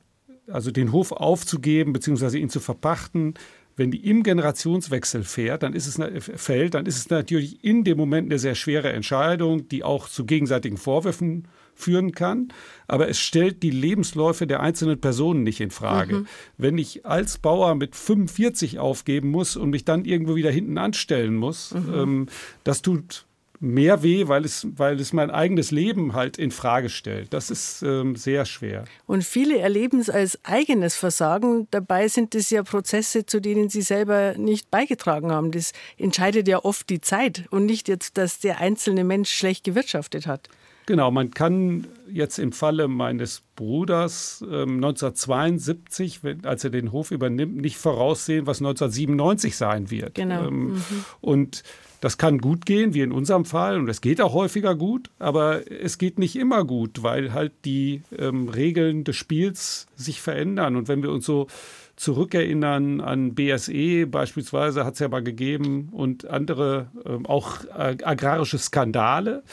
also den Hof aufzugeben bzw. ihn zu verpachten, wenn die im Generationswechsel fährt, dann ist es, fällt, dann ist es natürlich in dem Moment eine sehr schwere Entscheidung, die auch zu gegenseitigen Vorwürfen führen kann. Aber es stellt die Lebensläufe der einzelnen Personen nicht in Frage. Mhm. Wenn ich als Bauer mit 45 aufgeben muss und mich dann irgendwo wieder hinten anstellen muss, mhm. ähm, das tut mehr weh, weil es, weil es mein eigenes Leben halt in Frage stellt. Das ist ähm, sehr schwer. Und viele erleben es als eigenes Versagen. Dabei sind es ja Prozesse, zu denen sie selber nicht beigetragen haben. Das entscheidet ja oft die Zeit und nicht jetzt, dass der einzelne Mensch schlecht gewirtschaftet hat. Genau, man kann jetzt im Falle meines Bruders ähm, 1972, wenn, als er den Hof übernimmt, nicht voraussehen, was 1997 sein wird. Genau. Ähm, mhm. Und das kann gut gehen, wie in unserem Fall, und es geht auch häufiger gut, aber es geht nicht immer gut, weil halt die ähm, Regeln des Spiels sich verändern. Und wenn wir uns so zurückerinnern an BSE beispielsweise, hat es ja mal gegeben, und andere ähm, auch agrarische Skandale,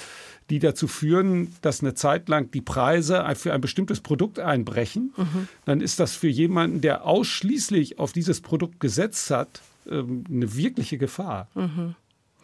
die dazu führen, dass eine Zeit lang die Preise für ein bestimmtes Produkt einbrechen, mhm. dann ist das für jemanden, der ausschließlich auf dieses Produkt gesetzt hat, ähm, eine wirkliche Gefahr. Mhm.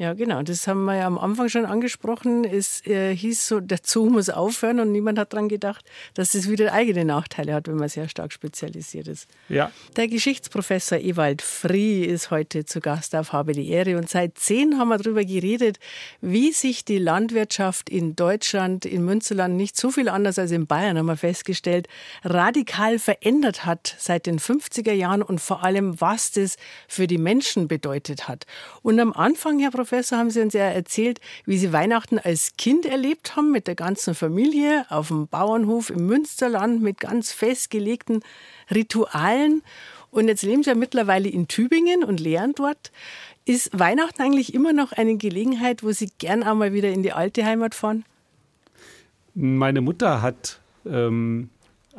Ja, genau. Das haben wir ja am Anfang schon angesprochen. Es äh, hieß so, der Zoo muss aufhören und niemand hat daran gedacht, dass es wieder eigene Nachteile hat, wenn man sehr stark spezialisiert ist. Ja. Der Geschichtsprofessor Ewald Frie ist heute zu Gast auf Habe die Ehre und seit zehn haben wir darüber geredet, wie sich die Landwirtschaft in Deutschland, in Münsterland nicht so viel anders als in Bayern, haben wir festgestellt, radikal verändert hat seit den 50er Jahren und vor allem, was das für die Menschen bedeutet hat. Und am Anfang, Herr Professor, Professor, haben Sie uns ja erzählt, wie Sie Weihnachten als Kind erlebt haben mit der ganzen Familie auf dem Bauernhof im Münsterland mit ganz festgelegten Ritualen. Und jetzt leben Sie ja mittlerweile in Tübingen und lehren dort. Ist Weihnachten eigentlich immer noch eine Gelegenheit, wo Sie gern einmal wieder in die alte Heimat fahren? Meine Mutter hat, ähm,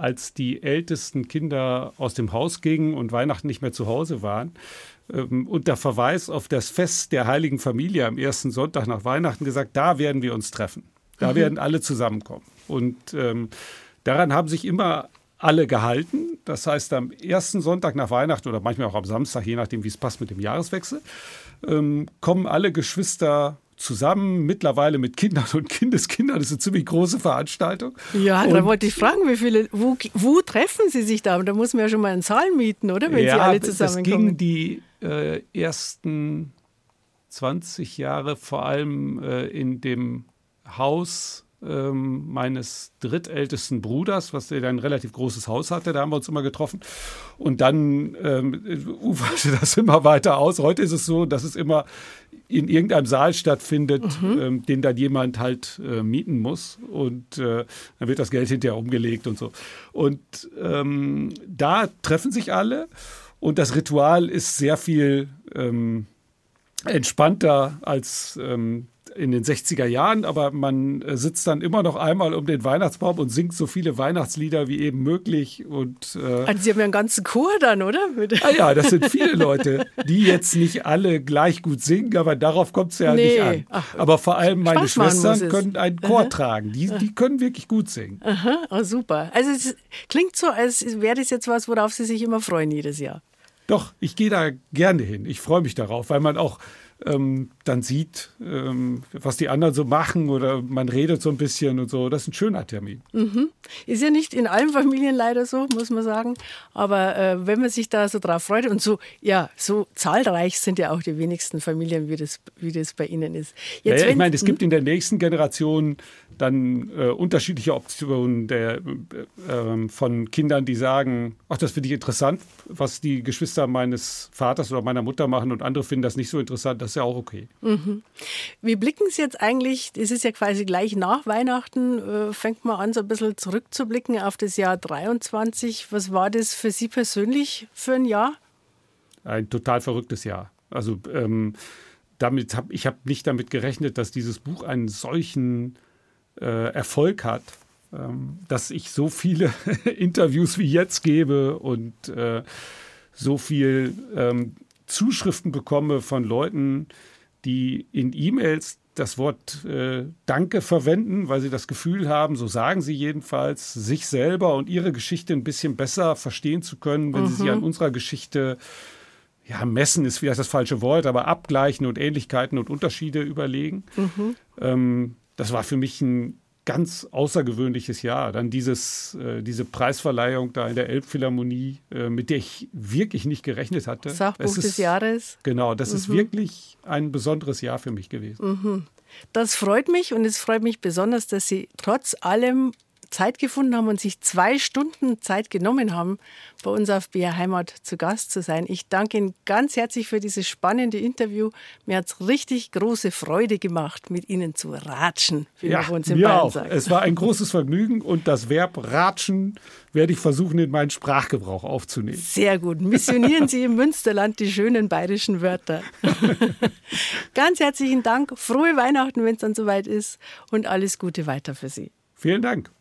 als die ältesten Kinder aus dem Haus gingen und Weihnachten nicht mehr zu Hause waren, ähm, unter Verweis auf das Fest der Heiligen Familie am ersten Sonntag nach Weihnachten gesagt, da werden wir uns treffen. Da mhm. werden alle zusammenkommen. Und ähm, daran haben sich immer alle gehalten. Das heißt, am ersten Sonntag nach Weihnachten oder manchmal auch am Samstag, je nachdem, wie es passt mit dem Jahreswechsel, ähm, kommen alle Geschwister zusammen, mittlerweile mit Kindern und Kindeskindern. Das ist eine ziemlich große Veranstaltung. Ja, da wollte ich fragen, wie viele, wo, wo, treffen Sie sich da? Da muss man ja schon mal einen Saal mieten, oder? Wenn ja, Sie alle zusammenkommen. Das ging die äh, ersten 20 Jahre vor allem äh, in dem Haus ähm, meines drittältesten Bruders, was der ein relativ großes Haus hatte. Da haben wir uns immer getroffen. Und dann ähm, uferte das immer weiter aus. Heute ist es so, dass es immer in irgendeinem Saal stattfindet, mhm. ähm, den dann jemand halt äh, mieten muss. Und äh, dann wird das Geld hinterher umgelegt und so. Und ähm, da treffen sich alle. Und das Ritual ist sehr viel ähm, entspannter als ähm, in den 60er Jahren, aber man äh, sitzt dann immer noch einmal um den Weihnachtsbaum und singt so viele Weihnachtslieder wie eben möglich. Und, äh also Sie haben ja einen ganzen Chor dann, oder? Ah ja, das sind viele Leute, die jetzt nicht alle gleich gut singen, aber darauf kommt es ja nee. nicht an. Ach, aber vor allem meine Schwestern können einen Chor Aha. tragen. Die, die können wirklich gut singen. Aha, oh, super. Also es klingt so, als wäre das jetzt was, worauf Sie sich immer freuen jedes Jahr. Doch, ich gehe da gerne hin. Ich freue mich darauf, weil man auch ähm, dann sieht, ähm, was die anderen so machen oder man redet so ein bisschen und so. Das ist ein schöner Termin. Mhm. Ist ja nicht in allen Familien leider so, muss man sagen. Aber äh, wenn man sich da so drauf freut und so, ja, so zahlreich sind ja auch die wenigsten Familien, wie das, wie das bei Ihnen ist. Jetzt, ja, ja, ich meine, es gibt in der nächsten Generation dann äh, unterschiedliche Optionen der, äh, von Kindern, die sagen, ach, das finde ich interessant, was die Geschwister meines Vaters oder meiner Mutter machen und andere finden das nicht so interessant, das ist ja auch okay. Mhm. Wie blicken Sie jetzt eigentlich, es ist ja quasi gleich nach Weihnachten, äh, fängt man an, so ein bisschen zurückzublicken auf das Jahr 23. Was war das für Sie persönlich für ein Jahr? Ein total verrücktes Jahr. Also ähm, damit hab, ich habe nicht damit gerechnet, dass dieses Buch einen solchen äh, Erfolg hat, ähm, dass ich so viele Interviews wie jetzt gebe und äh, so viel ähm, Zuschriften bekomme von Leuten, die in E-Mails das Wort äh, Danke verwenden, weil sie das Gefühl haben, so sagen sie jedenfalls, sich selber und ihre Geschichte ein bisschen besser verstehen zu können, wenn mhm. sie sich an mhm. unserer Geschichte ja, messen ist vielleicht das falsche Wort, aber abgleichen und Ähnlichkeiten und Unterschiede überlegen. Mhm. Ähm, das war für mich ein ganz außergewöhnliches Jahr. Dann dieses, äh, diese Preisverleihung da in der Elbphilharmonie, äh, mit der ich wirklich nicht gerechnet hatte. Sachbuch ist, des Jahres. Genau, das mhm. ist wirklich ein besonderes Jahr für mich gewesen. Mhm. Das freut mich und es freut mich besonders, dass Sie trotz allem Zeit gefunden haben und sich zwei Stunden Zeit genommen haben, bei uns auf BR Heimat zu Gast zu sein. Ich danke Ihnen ganz herzlich für dieses spannende Interview. Mir hat es richtig große Freude gemacht, mit Ihnen zu ratschen, wie ja, wir uns in Bayern auch. sagen. Es war ein großes Vergnügen und das Verb ratschen werde ich versuchen, in meinen Sprachgebrauch aufzunehmen. Sehr gut. Missionieren Sie im Münsterland die schönen bayerischen Wörter. ganz herzlichen Dank. Frohe Weihnachten, wenn es dann soweit ist und alles Gute weiter für Sie. Vielen Dank.